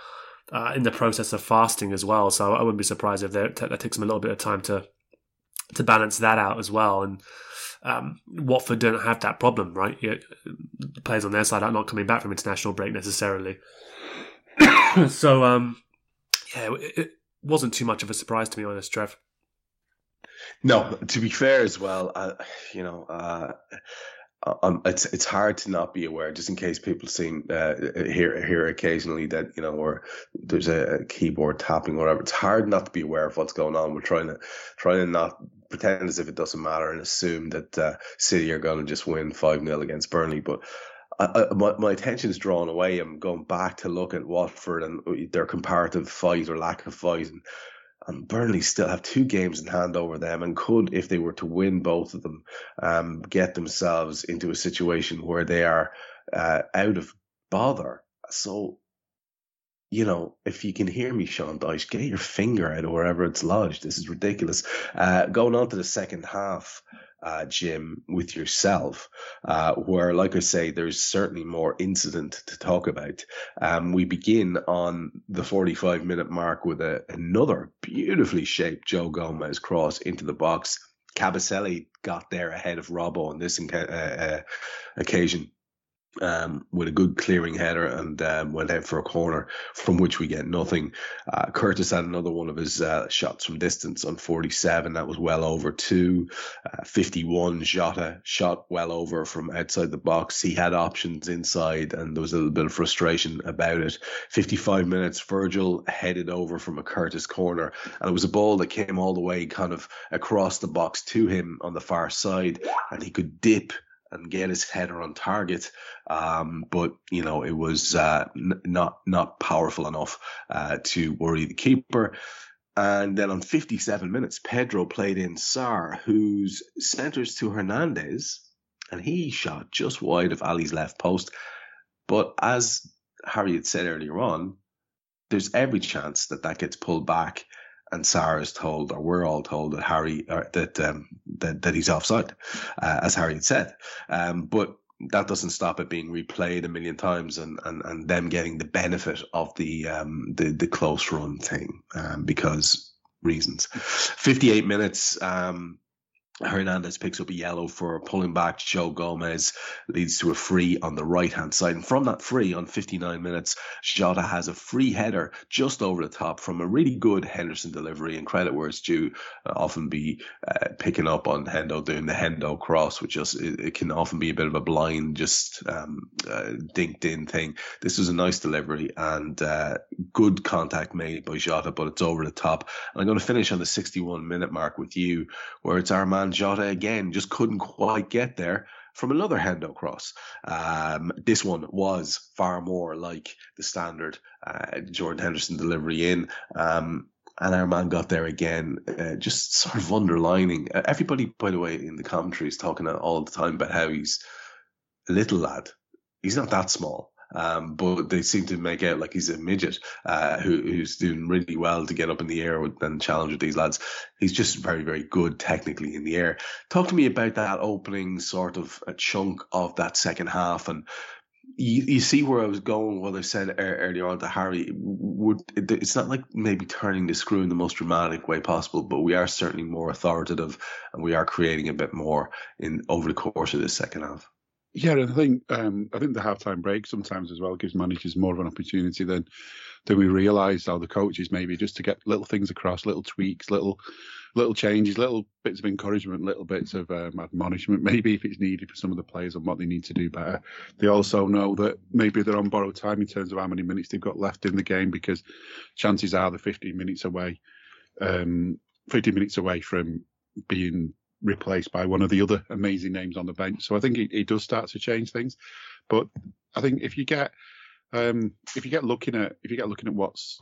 uh, in the process of fasting as well. So I wouldn't be surprised if that, that takes them a little bit of time to to balance that out as well. And um, Watford don't have that problem, right? Yet the players on their side are not coming back from international break necessarily. so um, yeah, it, wasn't too much of a surprise to be honest, Trev. No, to be fair as well, uh, you know, uh, um, it's it's hard to not be aware, just in case people seem uh, hear hear occasionally that you know, or there's a keyboard tapping, or whatever. It's hard not to be aware of what's going on. We're trying to trying to not pretend as if it doesn't matter and assume that uh, City are going to just win five 0 against Burnley, but. I, I, my, my attention is drawn away. I'm going back to look at Watford and their comparative fight or lack of fight, and and Burnley still have two games in hand over them and could, if they were to win both of them, um, get themselves into a situation where they are uh, out of bother. So, you know, if you can hear me, Sean Dyche, get your finger out of wherever it's lodged. This is ridiculous. Uh, going on to the second half, uh, Jim, with yourself, uh, where, like I say, there's certainly more incident to talk about. Um, we begin on the 45 minute mark with a, another beautifully shaped Joe Gomez cross into the box. Kabasele got there ahead of Robbo on this uh, uh, occasion um, with a good clearing header and um, went out for a corner from which we get nothing. Uh, Curtis had another one of his uh, shots from distance on 47. That was well over two. Uh, 51, Jota shot well over from outside the box. He had options inside and there was a little bit of frustration about it. 55 minutes, Virgil headed over from a Curtis corner and it was a ball that came all the way kind of across the box to him on the far side and he could dip and get his header on target. Um, but you know, it was uh, n- not not powerful enough uh, to worry the keeper. And then on 57 minutes, Pedro played in Sarr, whose centers to Hernandez, and he shot just wide of Ali's left post. But as Hari had said earlier on, there's every chance that that gets pulled back and Sarr is told, or we're all told that Hari that um, that that he's offside, uh, as Hari had said. Um, but that doesn't stop it being replayed a million times and, and, and them getting the benefit of the um, the, the close run thing um, because reasons. 58 minutes. Um, Hernandez picks up a yellow for pulling back Joe Gomez, leads to a free on the right hand side. And from that free on 59 minutes, Jota has a free header just over the top from a really good Henderson delivery. And credit where it's due, uh, often be uh, picking up on Hendo doing the Hendo cross, which just it, it can often be a bit of a blind, just um, uh, dinked in thing. This was a nice delivery and uh, good contact made by Jota, but it's over the top. And I'm going to finish on the 61 minute mark with you, where it's our man and Jota again just couldn't quite get there from another Hendo cross. Um, this one was far more like the standard uh, Jordan Henderson delivery in. Um, and our man got there again, uh, just sort of underlining. Uh, everybody, by the way, in the commentary is talking all the time about how he's a little lad. He's not that small. Um, but they seem to make out like he's a midget uh, who, who's doing really well to get up in the air and challenge with these lads. He's just very, very good technically in the air. Talk to me about that opening sort of a chunk of that second half and. You, you see where I was going. What I said earlier on to Hari, would it's not like maybe turning the screw in the most dramatic way possible, but we are certainly more authoritative, and we are creating a bit more in over the course of this second half. Yeah, I think um, I think the halftime break sometimes as well gives managers more of an opportunity than than we realise. How the coaches maybe just to get little things across, little tweaks, little little changes, little bits of encouragement, little bits of um, admonishment, maybe if it's needed for some of the players on what they need to do better. They also know that maybe they're on borrowed time in terms of how many minutes they've got left in the game because chances are they're 15 minutes away, um, 15 minutes away from being replaced by one of the other amazing names on the bench. So I think it, it does start to change things. But I think if you get um, if you get looking at if you get looking at what's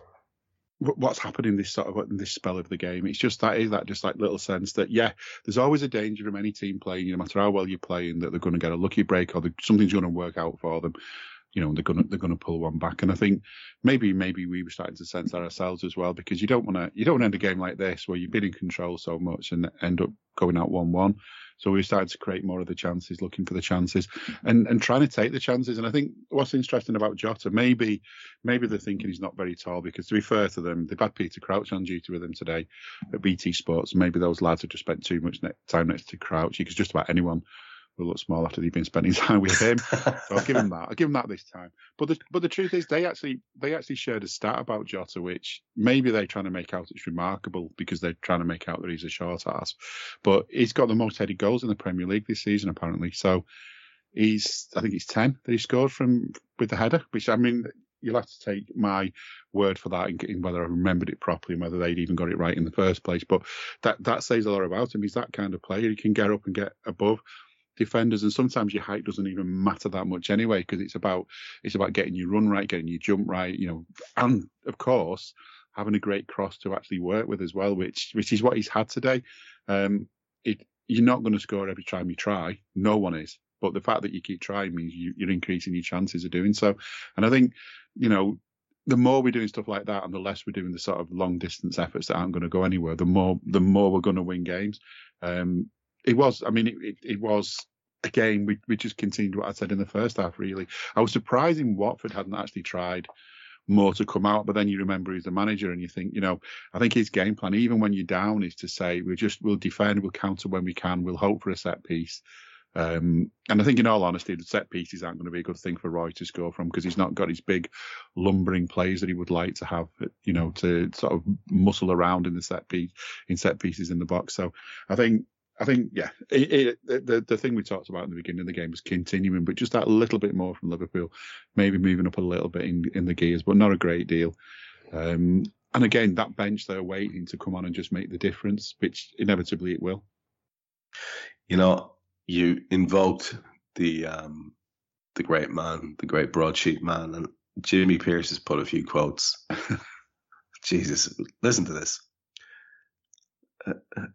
what's happening this sort of this spell of the game, it's just that is that just like little sense that yeah, there's always a danger from any team playing, no matter how well you're playing, that they're going to get a lucky break or something's going to work out for them. You know they're gonna they're gonna pull one back. And I think maybe maybe we were starting to sense that ourselves as well because you don't want to you don't end a game like this where you've been in control so much and end up going out one one. So we started to create more of the chances, looking for the chances, and and trying to take the chances. And I think what's interesting about Jota, maybe maybe they're thinking he's not very tall because to be fair to them, they've had Peter Crouch on duty with them today at BT Sports. Maybe those lads have just spent too much time next to Crouch because just about anyone will look small after they've been spending time with him. so I'll give him that. I'll give him that this time. But the but the truth is, they actually they actually shared a stat about Jota, which maybe they're trying to make out it's remarkable because they're trying to make out that he's a short ass. But he's got the most headed goals in the Premier League this season, apparently. So he's I think he's ten that he scored from with the header, which I mean. You'll have to take my word for that in whether I remembered it properly and whether they'd even got it right in the first place. But that that says a lot about him. He's that kind of player. He can get up and get above defenders, and sometimes your height doesn't even matter that much anyway, because it's about it's about getting your run right, getting your jump right, you know, and of course having a great cross to actually work with as well, which which is what he's had today. Um, it, you're not going to score every time you try, no one is, but the fact that you keep trying means you, you're increasing your chances of doing so. And I think, you know, the more we're doing stuff like that and the less we're doing the sort of long distance efforts that aren't going to go anywhere, the more the more we're going to win games. Um, it was. I mean, it, it, it, was again. We we just continued what I said in the first half. Really, I was surprised in Watford hadn't actually tried more to come out. But then you remember he's the manager, and you think, you know, I think his game plan, even when you're down, is to say we'll just we'll defend, we'll counter when we can, we'll hope for a set piece. Um, and I think, in all honesty, the set pieces aren't going to be a good thing for Roy to score from because he's not got his big lumbering plays that he would like to have, you know, to sort of muscle around in the set piece in set pieces in the box. So I think I think, yeah, it, it, the the thing we talked about in the beginning of the game was continuing, but just that little bit more from Liverpool, maybe moving up a little bit in, in the gears, but not a great deal. Um, and again, that bench they're waiting to come on and just make the difference, which inevitably it will. You know, you invoked the um, the great man, the great broadsheet man, and Jimmy Pierce has put a few quotes. Jesus, listen to this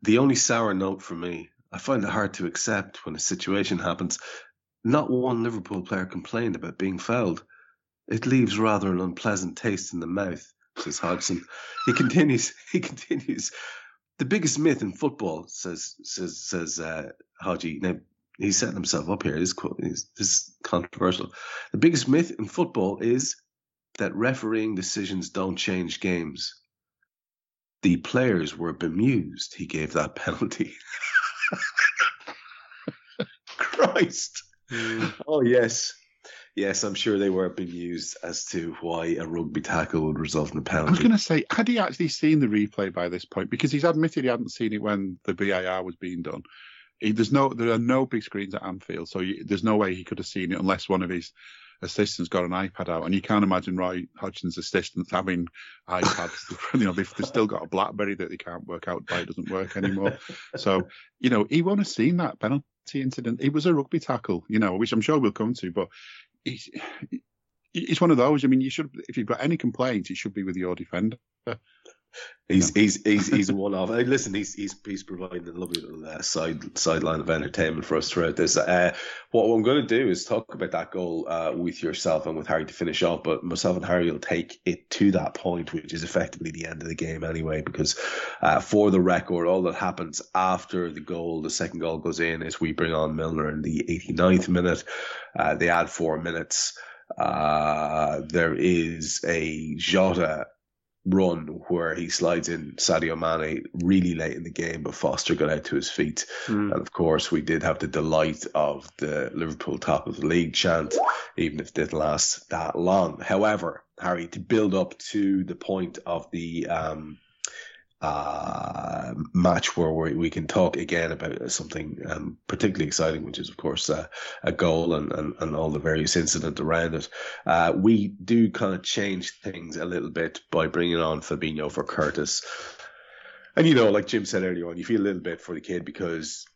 the only sour note for me, I find it hard to accept when a situation happens. Not one Liverpool player complained about being fouled. It leaves rather an unpleasant taste in the mouth, says Hodgson. He continues. He continues. The biggest myth in football, says says says uh, Hodgie. Now he's setting himself up here. This is, this controversial. The biggest myth in football is that refereeing decisions don't change games the players were bemused he gave that penalty. Christ. Mm. Oh, yes. Yes, I'm sure they were bemused as to why a rugby tackle would result in a penalty. I was going to say, had he actually seen the replay by this point? Because he's admitted he hadn't seen it when the VAR was being done. He, there's no, there are no big screens at Anfield, so you, there's no way he could have seen it unless one of his assistants got an iPad out, and you can't imagine Roy Hodgson's assistants having iPads. you know, they've, they've, still got a BlackBerry that they can't work out why it doesn't work anymore. So, you know, he won't have seen that penalty incident. It was a rugby tackle, you know, which I'm sure we'll come to, but it's one of those. I mean, you should, if you've got any complaints, it should be with your defender. He's he's he's he's one off. Listen, he's he's he's providing a lovely little uh, side sideline of entertainment for us throughout this. Uh, what I'm going to do is talk about that goal uh, with yourself and with Hari to finish off. But myself and Hari will take it to that point, which is effectively the end of the game anyway. Because uh, for the record, all that happens after the goal, the second goal goes in, is we bring on Milner in the 89th minute. Uh, they add four minutes. Uh, there is a Jota run where he slides in Sadio Mane really late in the game, but Foster got out to his feet. Mm. And of course, we did have the delight of the Liverpool top of the league chant, even if it didn't last that long. However, Hari, to build up to the point of the um, uh, match where we, we can talk again about something um, particularly exciting, which is, of course, uh, a goal and, and, and all the various incidents around it. Uh, we do kind of change things a little bit by bringing on Fabinho for Curtis. And, you know, like Jim said earlier on, you feel a little bit for the kid because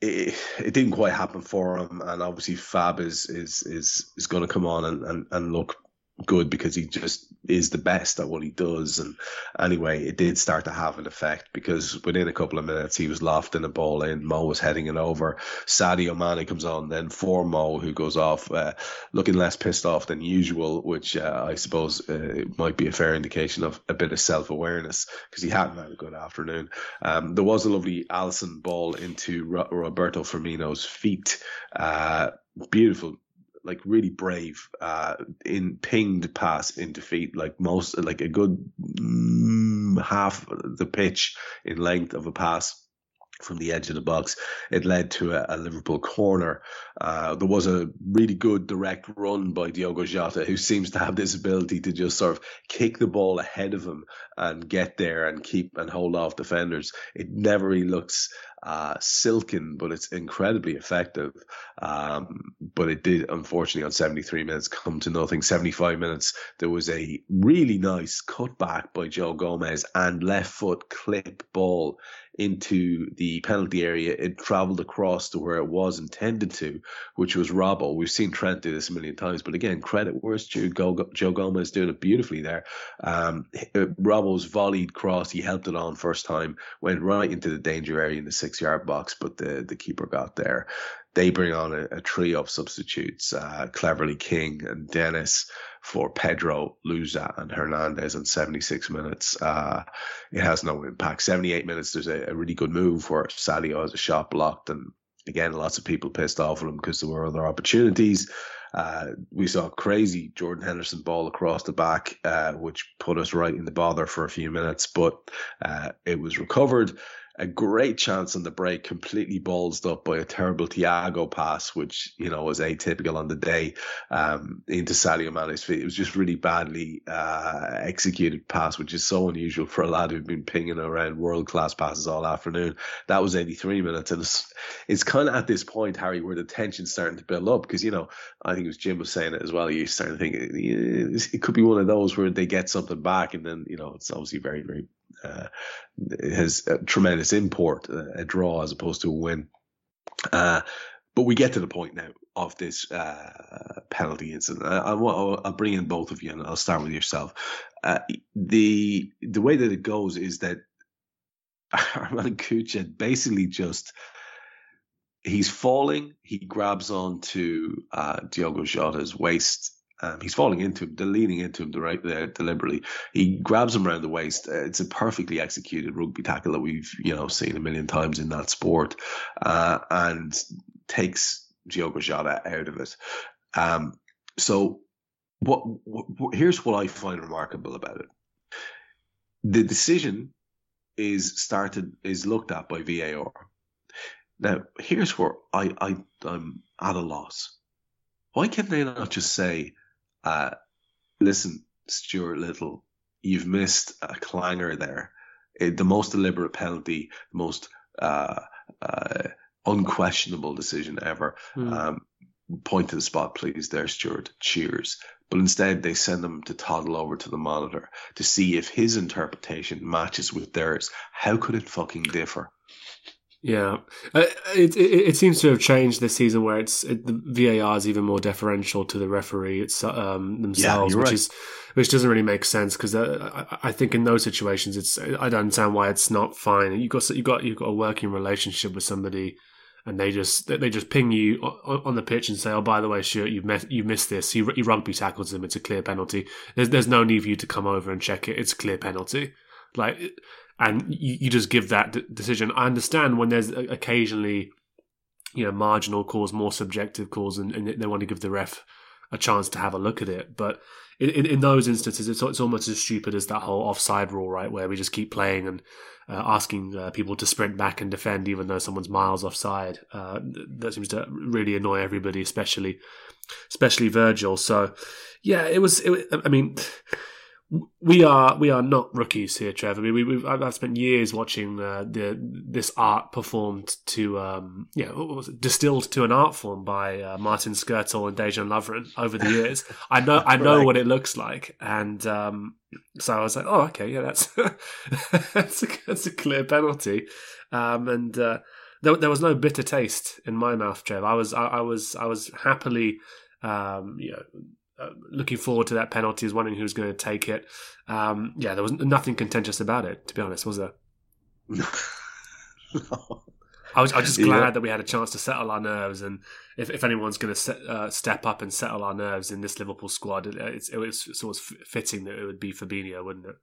it, it didn't quite happen for him. And obviously, Fab is is is, is going to come on and, and, and look good because he just is the best at what he does. And anyway, it did start to have an effect because within a couple of minutes he was lofting a ball in. Mo was heading it over. Sadio Mane comes on then for Mo, who goes off uh, looking less pissed off than usual, which uh, I suppose uh, might be a fair indication of a bit of self awareness because he hadn't had a good afternoon. Um, there was a lovely Alisson ball into Ro- Roberto Firmino's feet. Uh, beautiful like really brave uh in pinged pass in defeat. Like most like a good mm, half the pitch in length of a pass from the edge of the box. It led to a, a Liverpool corner. Uh, there was a really good direct run by Diogo Jota, who seems to have this ability to just sort of kick the ball ahead of him and get there and keep and hold off defenders. It never really looks uh, silken, but it's incredibly effective. Um, but it did, unfortunately, on 73 minutes come to nothing. 75 minutes, there was a really nice cutback by Joe Gomez and left foot clip ball into the penalty area. It travelled across to where it was intended to, which was Robbo. We've seen Trent do this a million times, but again, credit where's Joe, Joe Gomez doing it beautifully there. Um, Robbo's volleyed cross, he helped it on first time, went right into the danger area in the six yard box, but the, the keeper got there they bring on a, a trio of substitutes, uh, Cleverley King and Dennis for Pedro, Louza and Hernandez in 76 minutes. Uh, it has no impact. 78 minutes, there's a, a, really good move where Sadio has a shot blocked and again, lots of people pissed off at him because there were other opportunities. Uh, we saw crazy Jordan Henderson ball across the back, uh, which put us right in the bother for a few minutes, but uh, it was recovered a great chance on the break, completely ballsed up by a terrible Thiago pass, which you know was atypical on the day um, into Sadio Mane's feet. It was just really badly uh, executed pass, which is so unusual for a lad who'd been pinging around world class passes all afternoon. That was 83 minutes, and it's, it's kind of at this point, Hari, where the tension's starting to build up because you know I think it was Jim was saying it as well. You're starting to think it could be one of those where they get something back, and then you know it's obviously very very uh, has a tremendous import, uh, a draw as opposed to a win. Uh, but we get to the point now of this uh, penalty incident. I, will bring in both of you, and I'll start with yourself. The the way that it goes is that Armand Kuchet basically just he's falling. He grabs onto uh, Diogo Jota's waist um, he's falling into him, leaning into him right there deliberately. He grabs him around the waist. Uh, it's a perfectly executed rugby tackle that we've you know seen a million times in that sport, uh, and takes Diogo Jota out of it. Um, so, what, what here's what I find remarkable about it: the decision is started is looked at by VAR. Now, here's where I, I I'm at a loss. Why can they not just say, uh, listen, Stuart Little, you've missed a clanger there. It, the most deliberate penalty, the most uh, uh, unquestionable decision ever. Mm. Um, point to the spot, please, there, Stuart. Cheers. But instead, they send him to toddle over to the monitor to see if his interpretation matches with theirs. How could it fucking differ? Yeah, uh, it, it, it seems to have changed this season where it's it, the VAR is even more deferential to the referee it's um, themselves, yeah, which right. is which doesn't really make sense because uh, I, I, think in those situations it's I don't understand why it's not fine. You got you got you got a working relationship with somebody, and they just they just ping you on the pitch and say, oh by the way, sure you've met, you missed this. He, he rugby tackles him. It's a clear penalty. There's there's no need for you to come over and check it. It's a clear penalty. Like and you, you just give that d- decision. I understand when there's occasionally, you know, marginal cause, more subjective cause, and, and, they want to give the ref a chance to have a look at it. But in, in, in those instances, it's, it's almost as stupid as that whole offside rule, right, where we just keep playing and uh, asking uh, people to sprint back and defend even though someone's miles offside. Uh, that seems to really annoy everybody, especially especially Virgil. So, yeah, it was. It, I mean we are we are not rookies here, Trevor. I mean, we, have I've spent years watching uh, the this art performed to um, yeah, distilled to an art form by uh, Martin Skrtel and Dejan Lovren over the years. I know I know right. what it looks like, and um, so I was like, oh, okay, yeah, that's that's a, that's a clear penalty, um, and uh, there, there was no bitter taste in my mouth, Trev. I was I, I was I was happily um, you know uh, looking forward to that penalty, was wondering who was going to take it. Um, yeah, there was nothing contentious about it, to be honest, was there? no. I was, I was just glad Yeah. that we had a chance to settle our nerves, and if, if anyone's going to uh, step up and settle our nerves in this Liverpool squad, it, it's, it was sort of fitting that it would be Fabinho, wouldn't it?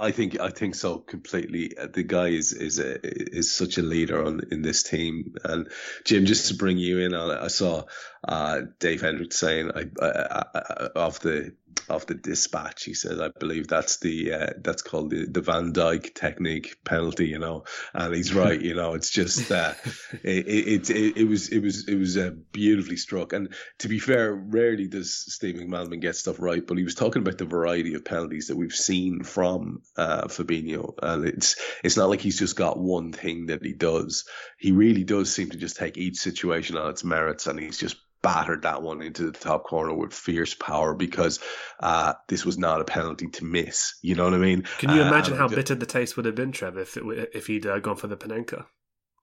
I think I think so completely. Uh, The guy is is a, is such a leader on in this team. And Jim, just to bring you in on it, I saw uh, Dave Hendricks saying I, I, I, of the of the dispatch. He says, I believe that's the uh, that's called the, the Van Dijk technique penalty. You know, and he's right. You know, it's just uh, it, it, it it was it was it was uh, beautifully struck. And to be fair, rarely does Steve McManaman get stuff right, but he was talking about the variety of penalties that we've seen from uh, Fabinho, and it's it's not like he's just got one thing that he does. He really does seem to just take each situation on its merits, and he's just battered that one into the top corner with fierce power because uh, this was not a penalty to miss. You know what I mean? Can you Uh, imagine and how bitter the taste would have been, Trev, if it, if he'd uh, gone for the Panenka?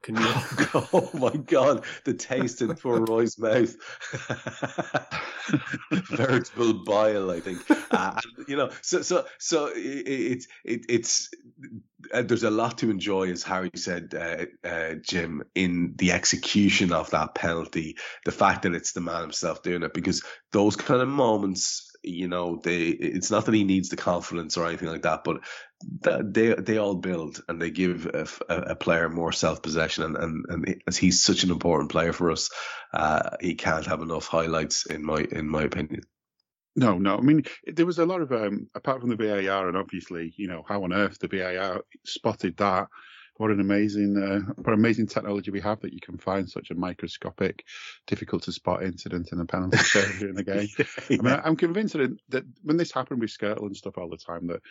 Can you? oh my god, the taste in poor Roy's mouth. Veritable bile, I think. Uh, and, you know, so so so it's it, it's uh, there's a lot to enjoy, as Hari said, uh, uh, Jim, in the execution of that penalty. The fact that it's the man himself doing it, because those kind of moments. You know, they. It's not that he needs the confidence or anything like that, but they they all build and they give a, a, a player more self possession and, and and as he's such an important player for us, uh, he can't have enough highlights in my in my opinion. No, no. I mean, there was a lot of um, apart from the VAR, and obviously, you know, how on earth the VAR spotted that. What an amazing, uh, what amazing technology we have that you can find such a microscopic, difficult to spot incident in a penalty area during the game. I mean, I'm convinced that, that when this happened with Skrtel and stuff all the time, that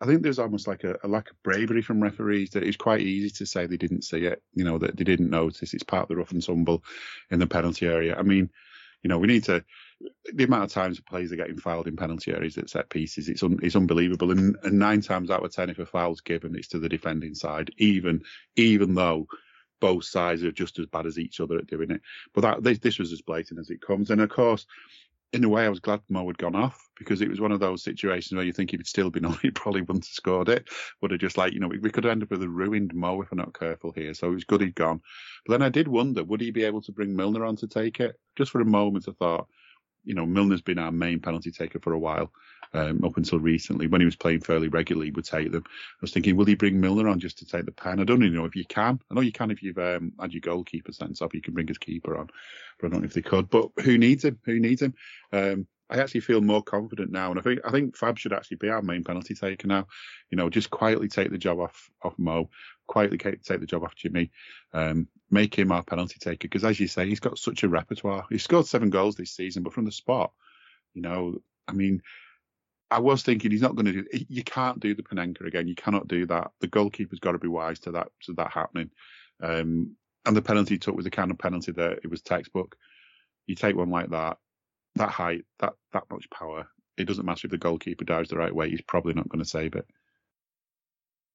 I think there's almost like a, a lack of bravery from referees that it's quite easy to say they didn't see it, you know, that they didn't notice. It's part of the rough and tumble in the penalty area. I mean, you know, we need to. The amount of times players are getting fouled in penalty areas at set pieces, it's un, it's unbelievable. And, and nine times out of ten, if a foul's given, it's to the defending side, even even though both sides are just as bad as each other at doing it. But that this, this was as blatant as it comes. And of course, in a way, I was glad Mo had gone off because it was one of those situations where you think if he'd still been on, he probably wouldn't have scored it. Would have just like, you know, we, we could end up with a ruined Mo if we're not careful here. So it was good he'd gone. But then I did wonder, would he be able to bring Milner on to take it? Just for a moment, I thought, you know, Milner's been our main penalty taker for a while. Um, up until recently, when he was playing fairly regularly, would take them. I was thinking, will he bring Milner on just to take the pen? I don't even know if you can. I know you can if you've um, had your goalkeeper sent off. You can bring his keeper on, but I don't know if they could. But who needs him? Who needs him? Um, I actually feel more confident now, and I think I think Fab should actually be our main penalty taker now. You know, just quietly take the job off off Mo, quietly take the job off Jimmy, um, make him our penalty taker because, as you say, he's got such a repertoire. He's scored seven goals this season, but from the spot, you know, I mean, I was thinking he's not going to do. You can't do the Panenka again. You cannot do that. The goalkeeper's got to be wise to that to that happening. Um, and the penalty he took was the kind of penalty that it was textbook. You take one like that, that height, that that much power. It doesn't matter if the goalkeeper dives the right way. He's probably not going to save it.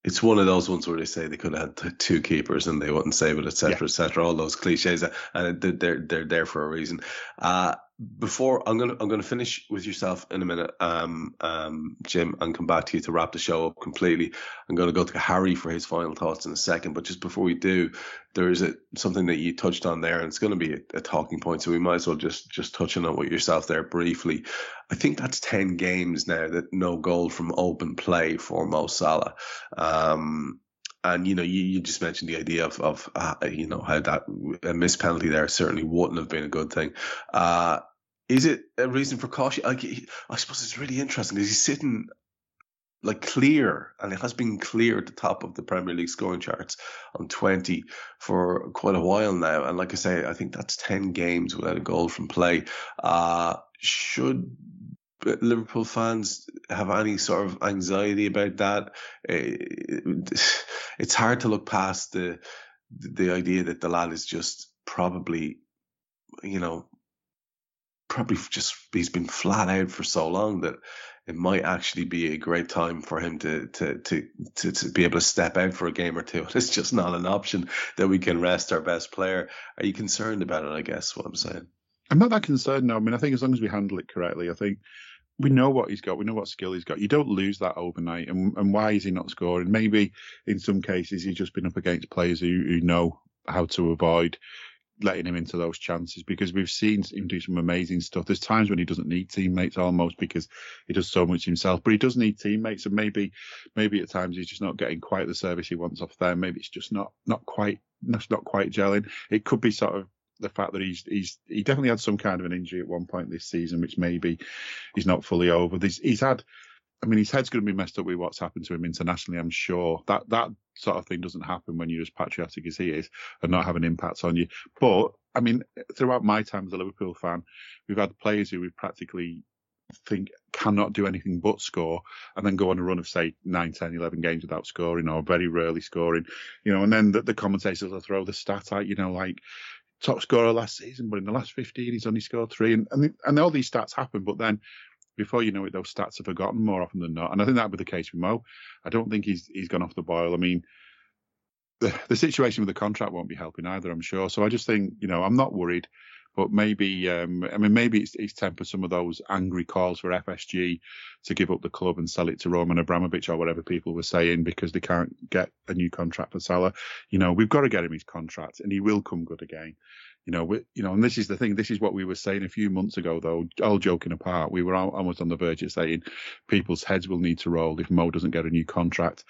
It's one of those ones where they say they could have had two keepers and they wouldn't save it, etc., Yeah. etc. All those cliches, and they're they're, they're there for a reason. Uh, before I'm gonna I'm gonna finish with yourself in a minute, um, um, Jim, and come back to you to wrap the show up completely. I'm gonna go to Hari for his final thoughts in a second, but just before we do, there is a, something that you touched on there, and it's to be a, a talking point, so we might as well just just touch on with yourself there briefly. I think that's ten games now that no goal from open play for Mo Salah. Um, and you know, you, you just mentioned the idea of of uh, you know how that a missed penalty there certainly wouldn't have been a good thing. Uh, is it a reason for caution? Like, I suppose it's really interesting because he's sitting like clear, and it has been clear at the top of the Premier League scoring charts on twenty for quite a while now. And like I say, I think that's ten games without a goal from play. Uh, should Liverpool fans have any sort of anxiety about that? Eh, It's hard to look past the the idea that the lad is just probably, you know, probably just he's been flat out for so long that it might actually be a great time for him to to to to, to be able to step out for a game or two. It's just not an option that we can rest our best player. Are you concerned about it? I guess what I'm saying. I'm not that concerned. No, I mean, I think as long as we handle it correctly, I think we know what he's got. We know what skill he's got. You don't lose that overnight. And, and why is he not scoring? Maybe in some cases he's just been up against players who, who know how to avoid letting him into those chances because we've seen him do some amazing stuff. There's times when he doesn't need teammates almost because he does so much himself, but he does need teammates. And maybe, maybe at times he's just not getting quite the service he wants off there. Maybe it's just not, not quite, not, not quite gelling. It could be sort of the fact that he's he's he definitely had some kind of an injury at one point this season, which maybe he's not fully over. He's, he's had, I mean, his head's going to be messed up with what's happened to him internationally. I'm sure that that sort of thing doesn't happen when you're as patriotic as he is and not have an impact on you. But I mean, throughout my time as a Liverpool fan, we've had players who we've practically think cannot do anything but score and then go on a run of say 9 10 11 games without scoring or very rarely scoring you know and then the, the commentators will throw the stat out you know like top scorer last season, but in the last 15, he's only scored three. And, and, and all these stats happen, but then before you know it, those stats are forgotten more often than not. And I think that would be the case with Mo. I don't think he's he's gone off the boil. I mean, the, the situation with the contract won't be helping either, I'm sure. So I just think, you know, I'm not worried, but maybe, um, I mean, maybe it's, it's tempered some of those angry calls for FSG to give up the club and sell it to Roman Abramovich or whatever people were saying because they can't get a new contract for Salah. You know, we've got to get him his contract and he will come good again. You know, we, you know, and this is the thing. This is what we were saying a few months ago, though. All joking apart, we were almost on the verge of saying people's heads will need to roll if Mo doesn't get a new contract.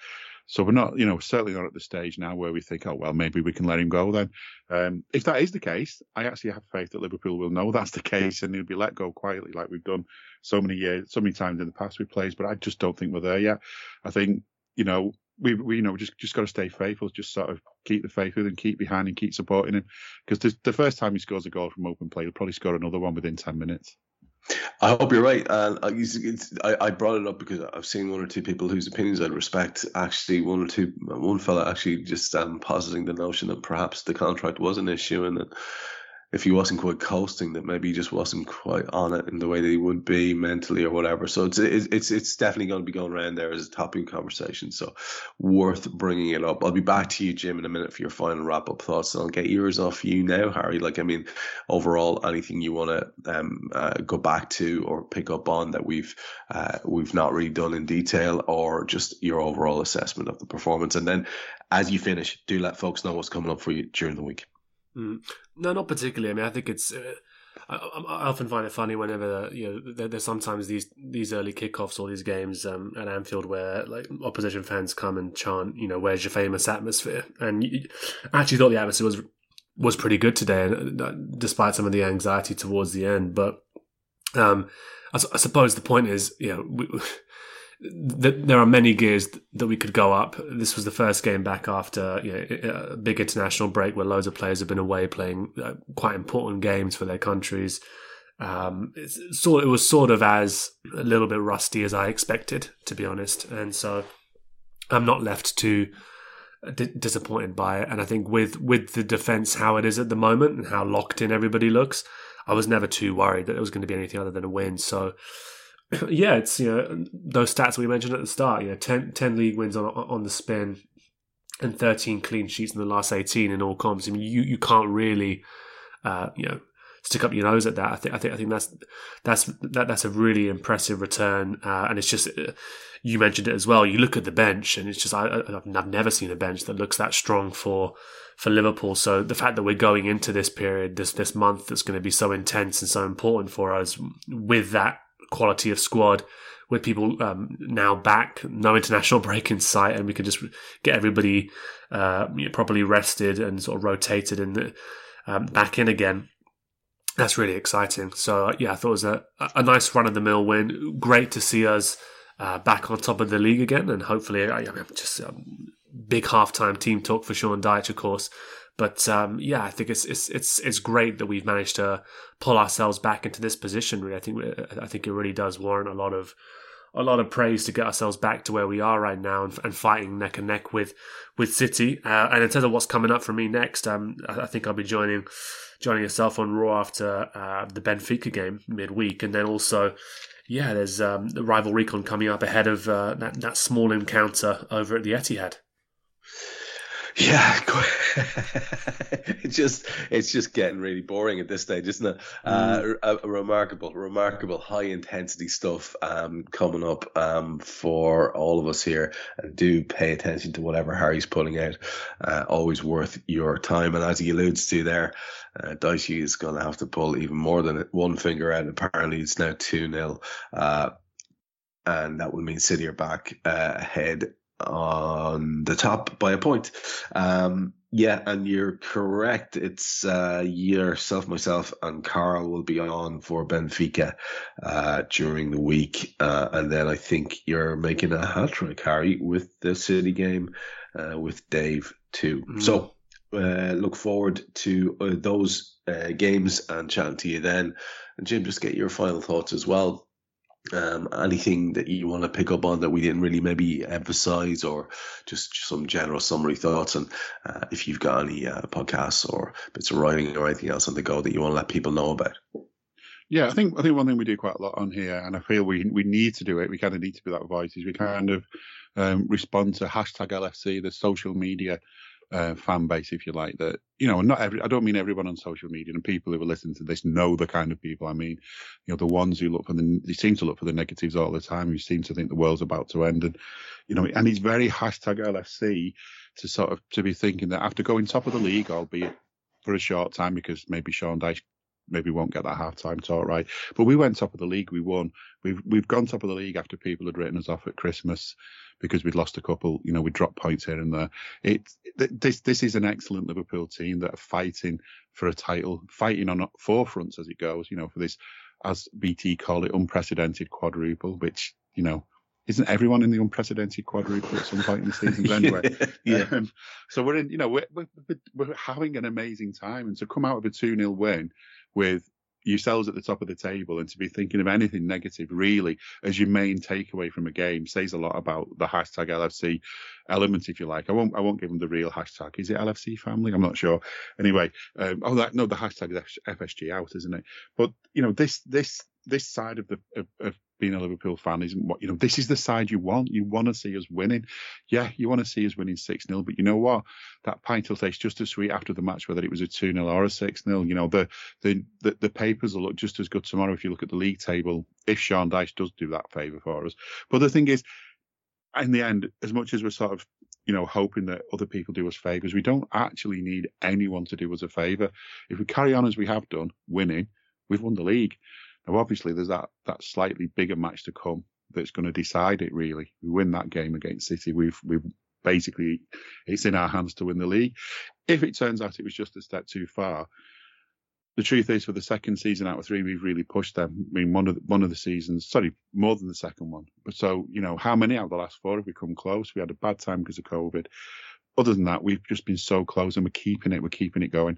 So we're not, you know, certainly not at the stage now where we think, oh well, maybe we can let him go. Then, um, if that is the case, I actually have faith that Liverpool will know that's the case and he'll be let go quietly, like we've done so many years, so many times in the past with players. But I just don't think we're there yet. I think, you know, we, we you know just just got to stay faithful, just sort of keep the faith with him, keep behind him, keep supporting him. Because the first time he scores a goal from open play, he'll probably score another one within ten minutes. I hope you're right. And I, I brought it up because I've seen one or two people whose opinions I respect. Actually, one or two, one fella actually just um, positing the notion that perhaps the contract was an issue and that if he wasn't quite coasting, that maybe he just wasn't quite on it in the way that he would be mentally or whatever. So it's it's it's definitely going to be going around there as a topic conversation. So worth bringing it up. I'll be back to you, Jim, in a minute for your final wrap up thoughts, and I'll get yours off you now, Hari. Like I mean, overall, anything you want to um, uh, go back to or pick up on that we've uh, we've not really done in detail, or just your overall assessment of the performance, and then as you finish, do let folks know what's coming up for you during the week. Mm. No, not particularly. I mean, I think it's. Uh, I, I, often find it funny whenever you know there, there's sometimes these these early kickoffs or these games um, at Anfield where like opposition fans come and chant, you know, "Where's your famous atmosphere?" And you, I actually thought the atmosphere was was pretty good today, uh, despite some of the anxiety towards the end. But um, I, I suppose the point is, you know, we, there are many gears that we could go up. This was the first game back after you know, a big international break where loads of players have been away playing uh, quite important games for their countries. Um, sort it was sort of as a little bit rusty as I expected, to be honest, and so I'm not left too d- disappointed by it. And I think with with the defense how it is at the moment and how locked in everybody looks, I was never too worried that it was going to be anything other than a win. So yeah, it's you know those stats we mentioned at the start. You know, 10, 10 league wins on on the spin and thirteen clean sheets in the last eighteen in all comps. I mean, you you can't really, uh, you know, stick up your nose at that. I think I think I think that's that's that, that's a really impressive return, uh, and it's just uh, you mentioned it as well. You look at the bench, and it's just I, I've never seen a bench that looks that strong for for Liverpool. So the fact that we're going into this period, this this month, that's going to be so intense and so important for us, with that quality of squad with people um, now back, no international break in sight, and we can just get everybody uh, you know, properly rested and sort of rotated and um, back in again. That's really exciting. So yeah, I thought it was a, a nice run of the mill win. Great to see us uh, back on top of the league again, and hopefully, I, I mean, just um, big halftime team talk for Sean Dyche, of course. But um, yeah, I think it's it's it's it's great that we've managed to pull ourselves back into this position. Really, I think I think it really does warrant a lot of a lot of praise to get ourselves back to where we are right now and, and fighting neck and neck with with City. Uh, and in terms of what's coming up for me next, um, I, I, think I'll be joining joining yourself on Raw after uh, the Benfica game midweek, and then also. Yeah, there's um, the rival recon coming up ahead of uh, that, that small encounter over at the Etihad. Yeah, it's just it's just getting really boring at this stage, isn't it? Uh, Mm. a, a remarkable, remarkable high intensity stuff um, coming up um, for all of us here. And do pay attention to whatever Hari's pulling out. Uh, always worth your time. And as he alludes to there, uh, Dicey is going to have to pull even more than one finger out. Apparently, it's now two 0 uh, and that will mean City are back uh, ahead on the top by a point. Um, yeah, and you're correct. It's uh, yourself, myself, and Carl will be on for Benfica uh, during the week, uh, and then I think you're making a hat trick, Hari, with the City game uh, with Dave too. Mm. So uh, look forward to uh, those uh, games and chatting to you then. And Jim, just get your final thoughts as well um, anything that you want to pick up on that we didn't really maybe emphasize or just some general summary thoughts and uh, if you've got any uh, podcasts or bits of writing or anything else on the go that you want to let people know about Yeah, I think I think one thing we do quite a lot on here, and I feel we we need to do it. We kind of need to be that voice. Is we kind of um, respond to hashtag LFC, the social media uh, fan base, if you like. That you know, not every. I don't mean everyone on social media, and people who are listening to this know the kind of people I mean. You know, the ones who look for the, they seem to look for the negatives all the time. Who seem to think the world's about to end, and you know, and it's very hashtag LFC to sort of to be thinking that after going top of the league, albeit for a short time, because maybe Sean Dyche maybe won't get that half time talk right. But we went top of the league, we won. We've we've gone top of the league after people had written us off at Christmas because we'd lost a couple, you know, we dropped points here and there. It's this this is an excellent Liverpool team that are fighting for a title, fighting on four fronts as it goes, you know, for this as BT call it unprecedented quadruple, which, you know, isn't everyone in the unprecedented quadruple at some point in the seasons anyway? yeah. Um, so we're in, you know, we're, we're, we're having an amazing time, and to come out of a 2 0 win with yourselves at the top of the table and to be thinking of anything negative really as your main takeaway from a game says a lot about the hashtag LFC element, if you like. I won't I won't give them the real hashtag. Is it LFC family? I'm not sure. Anyway, um, oh that no, the hashtag is FSG out, isn't it? But you know this this this side of the of, of being a Liverpool fan isn't what you know. This is the side you want. You want to see us winning. Yeah, you want to see us winning six 0 But you know what? That pint will taste just as sweet after the match, whether it was a two 0 or a six 0 You know the, the the the papers will look just as good tomorrow if you look at the league table. If Sean Dyche does do that favour for us. But the thing is, in the end, as much as we're sort of you know, hoping that other people do us favours. We don't actually need anyone to do us a favour. If we carry on as we have done, winning, we've won the league. Now, obviously, there's that that slightly bigger match to come that's going to decide it. Really, we win that game against City. We've we've basically it's in our hands to win the league. If it turns out it was just a step too far, the truth is, for the second season out of three, we've really pushed them. I mean, one of the, one of the seasons, sorry, more than the second one. But so you know, how many out of the last four have we come close? We had a bad time because of COVID. Other than that, we've just been so close, and we're keeping it. We're keeping it going.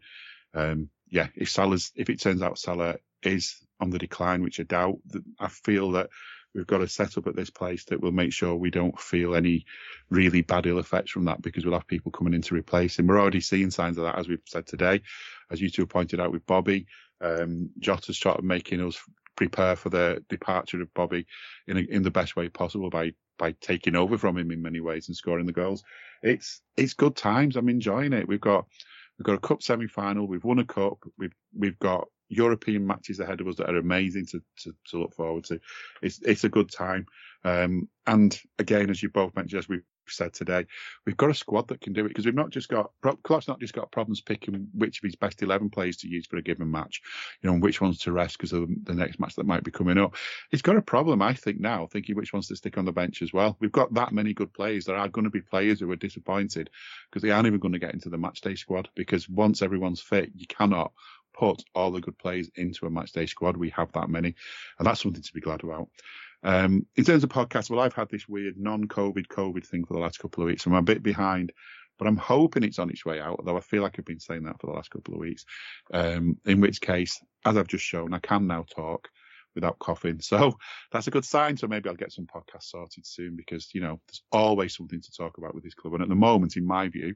Um, yeah, if Salah's, if it turns out Salah is on the decline, which I doubt, I feel that we've got a setup at this place that will make sure we don't feel any really bad ill effects from that because we'll have people coming in to replace him. We're already seeing signs of that, as we've said today, as you two pointed out with Bobby. Um, Jota's of making us prepare for the departure of Bobby in a, in the best way possible by by taking over from him in many ways and scoring the goals. It's it's good times. I'm enjoying it. We've got we've got a cup semi final. We've won a cup. We've we've got European matches ahead of us that are amazing to, to, to look forward to. It's it's a good time. Um, and again, as you both mentioned, as we've said today, we've got a squad that can do it because we've not just got Klopp's not just got problems picking which of his best eleven players to use for a given match, you know, and which ones to rest because of the next match that might be coming up. He's got a problem, I think, now thinking which ones to stick on the bench as well. We've got that many good players. There are going to be players who are disappointed because they aren't even going to get into the match day squad because once everyone's fit, you cannot put all the good players into a match day squad. We have that many, and that's something to be glad about. Um, in terms of podcasts, well, I've had this weird non-COVID COVID thing for the last couple of weeks. I'm a bit behind, but I'm hoping it's on its way out. Although I feel like I've been saying that for the last couple of weeks. Um, in which case, as I've just shown, I can now talk without coughing. So that's a good sign. So maybe I'll get some podcasts sorted soon because you know there's always something to talk about with this club, and at the moment, in my view,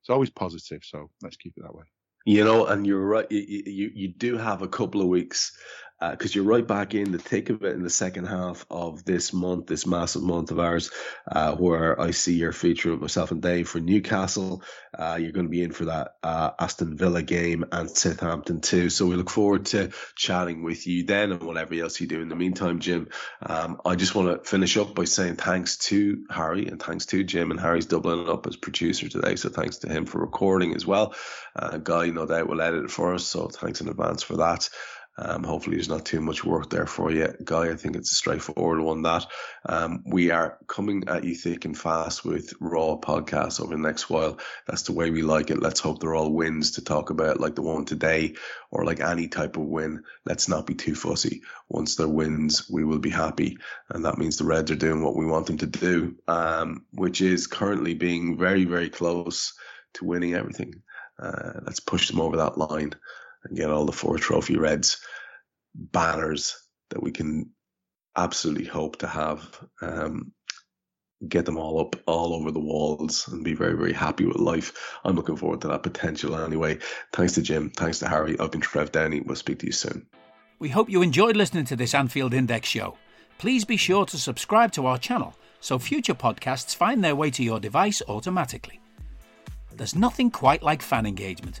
it's always positive. So let's keep it that way. You know, and you're right. You, you, you do have a couple of weeks because uh, you're right back in the thick of it in the second half of this month, this massive month of ours, uh, where I see your feature of myself and Dave for Newcastle. Uh, you're going to be in for that uh, Aston Villa game and Southampton too. So we look forward to chatting with you then and whatever else you do in the meantime, Jim. Um, I just want to finish up by saying thanks to Hari and thanks to Jim and Hari's doubling up as producer today. So thanks to him for recording as well. Uh, Guy, no doubt, will edit it for us. So thanks in advance for that. Um, hopefully, there's not too much work there for you, Guy. I think it's a straightforward one. That um, we are coming at you thick and fast with Raw podcasts over the next while. That's the way we like it. Let's hope they're all wins to talk about, like the one today, or like any type of win. Let's not be too fussy. Once they're wins, we will be happy, and that means the Reds are doing what we want them to do, um, which is currently being very, very close to winning everything. Uh, let's push them over that line and get all the four trophy reds banners that we can absolutely hope to have. Um, get them all up all over the walls and be very, very happy with life. I'm looking forward to that potential anyway. Thanks to Jim. Thanks to Hari. I've been Trev Downey. We'll speak to you soon. We hope you enjoyed listening to this Anfield Index show. Please be sure to subscribe to our channel so future podcasts find their way to your device automatically. There's nothing quite like fan engagement,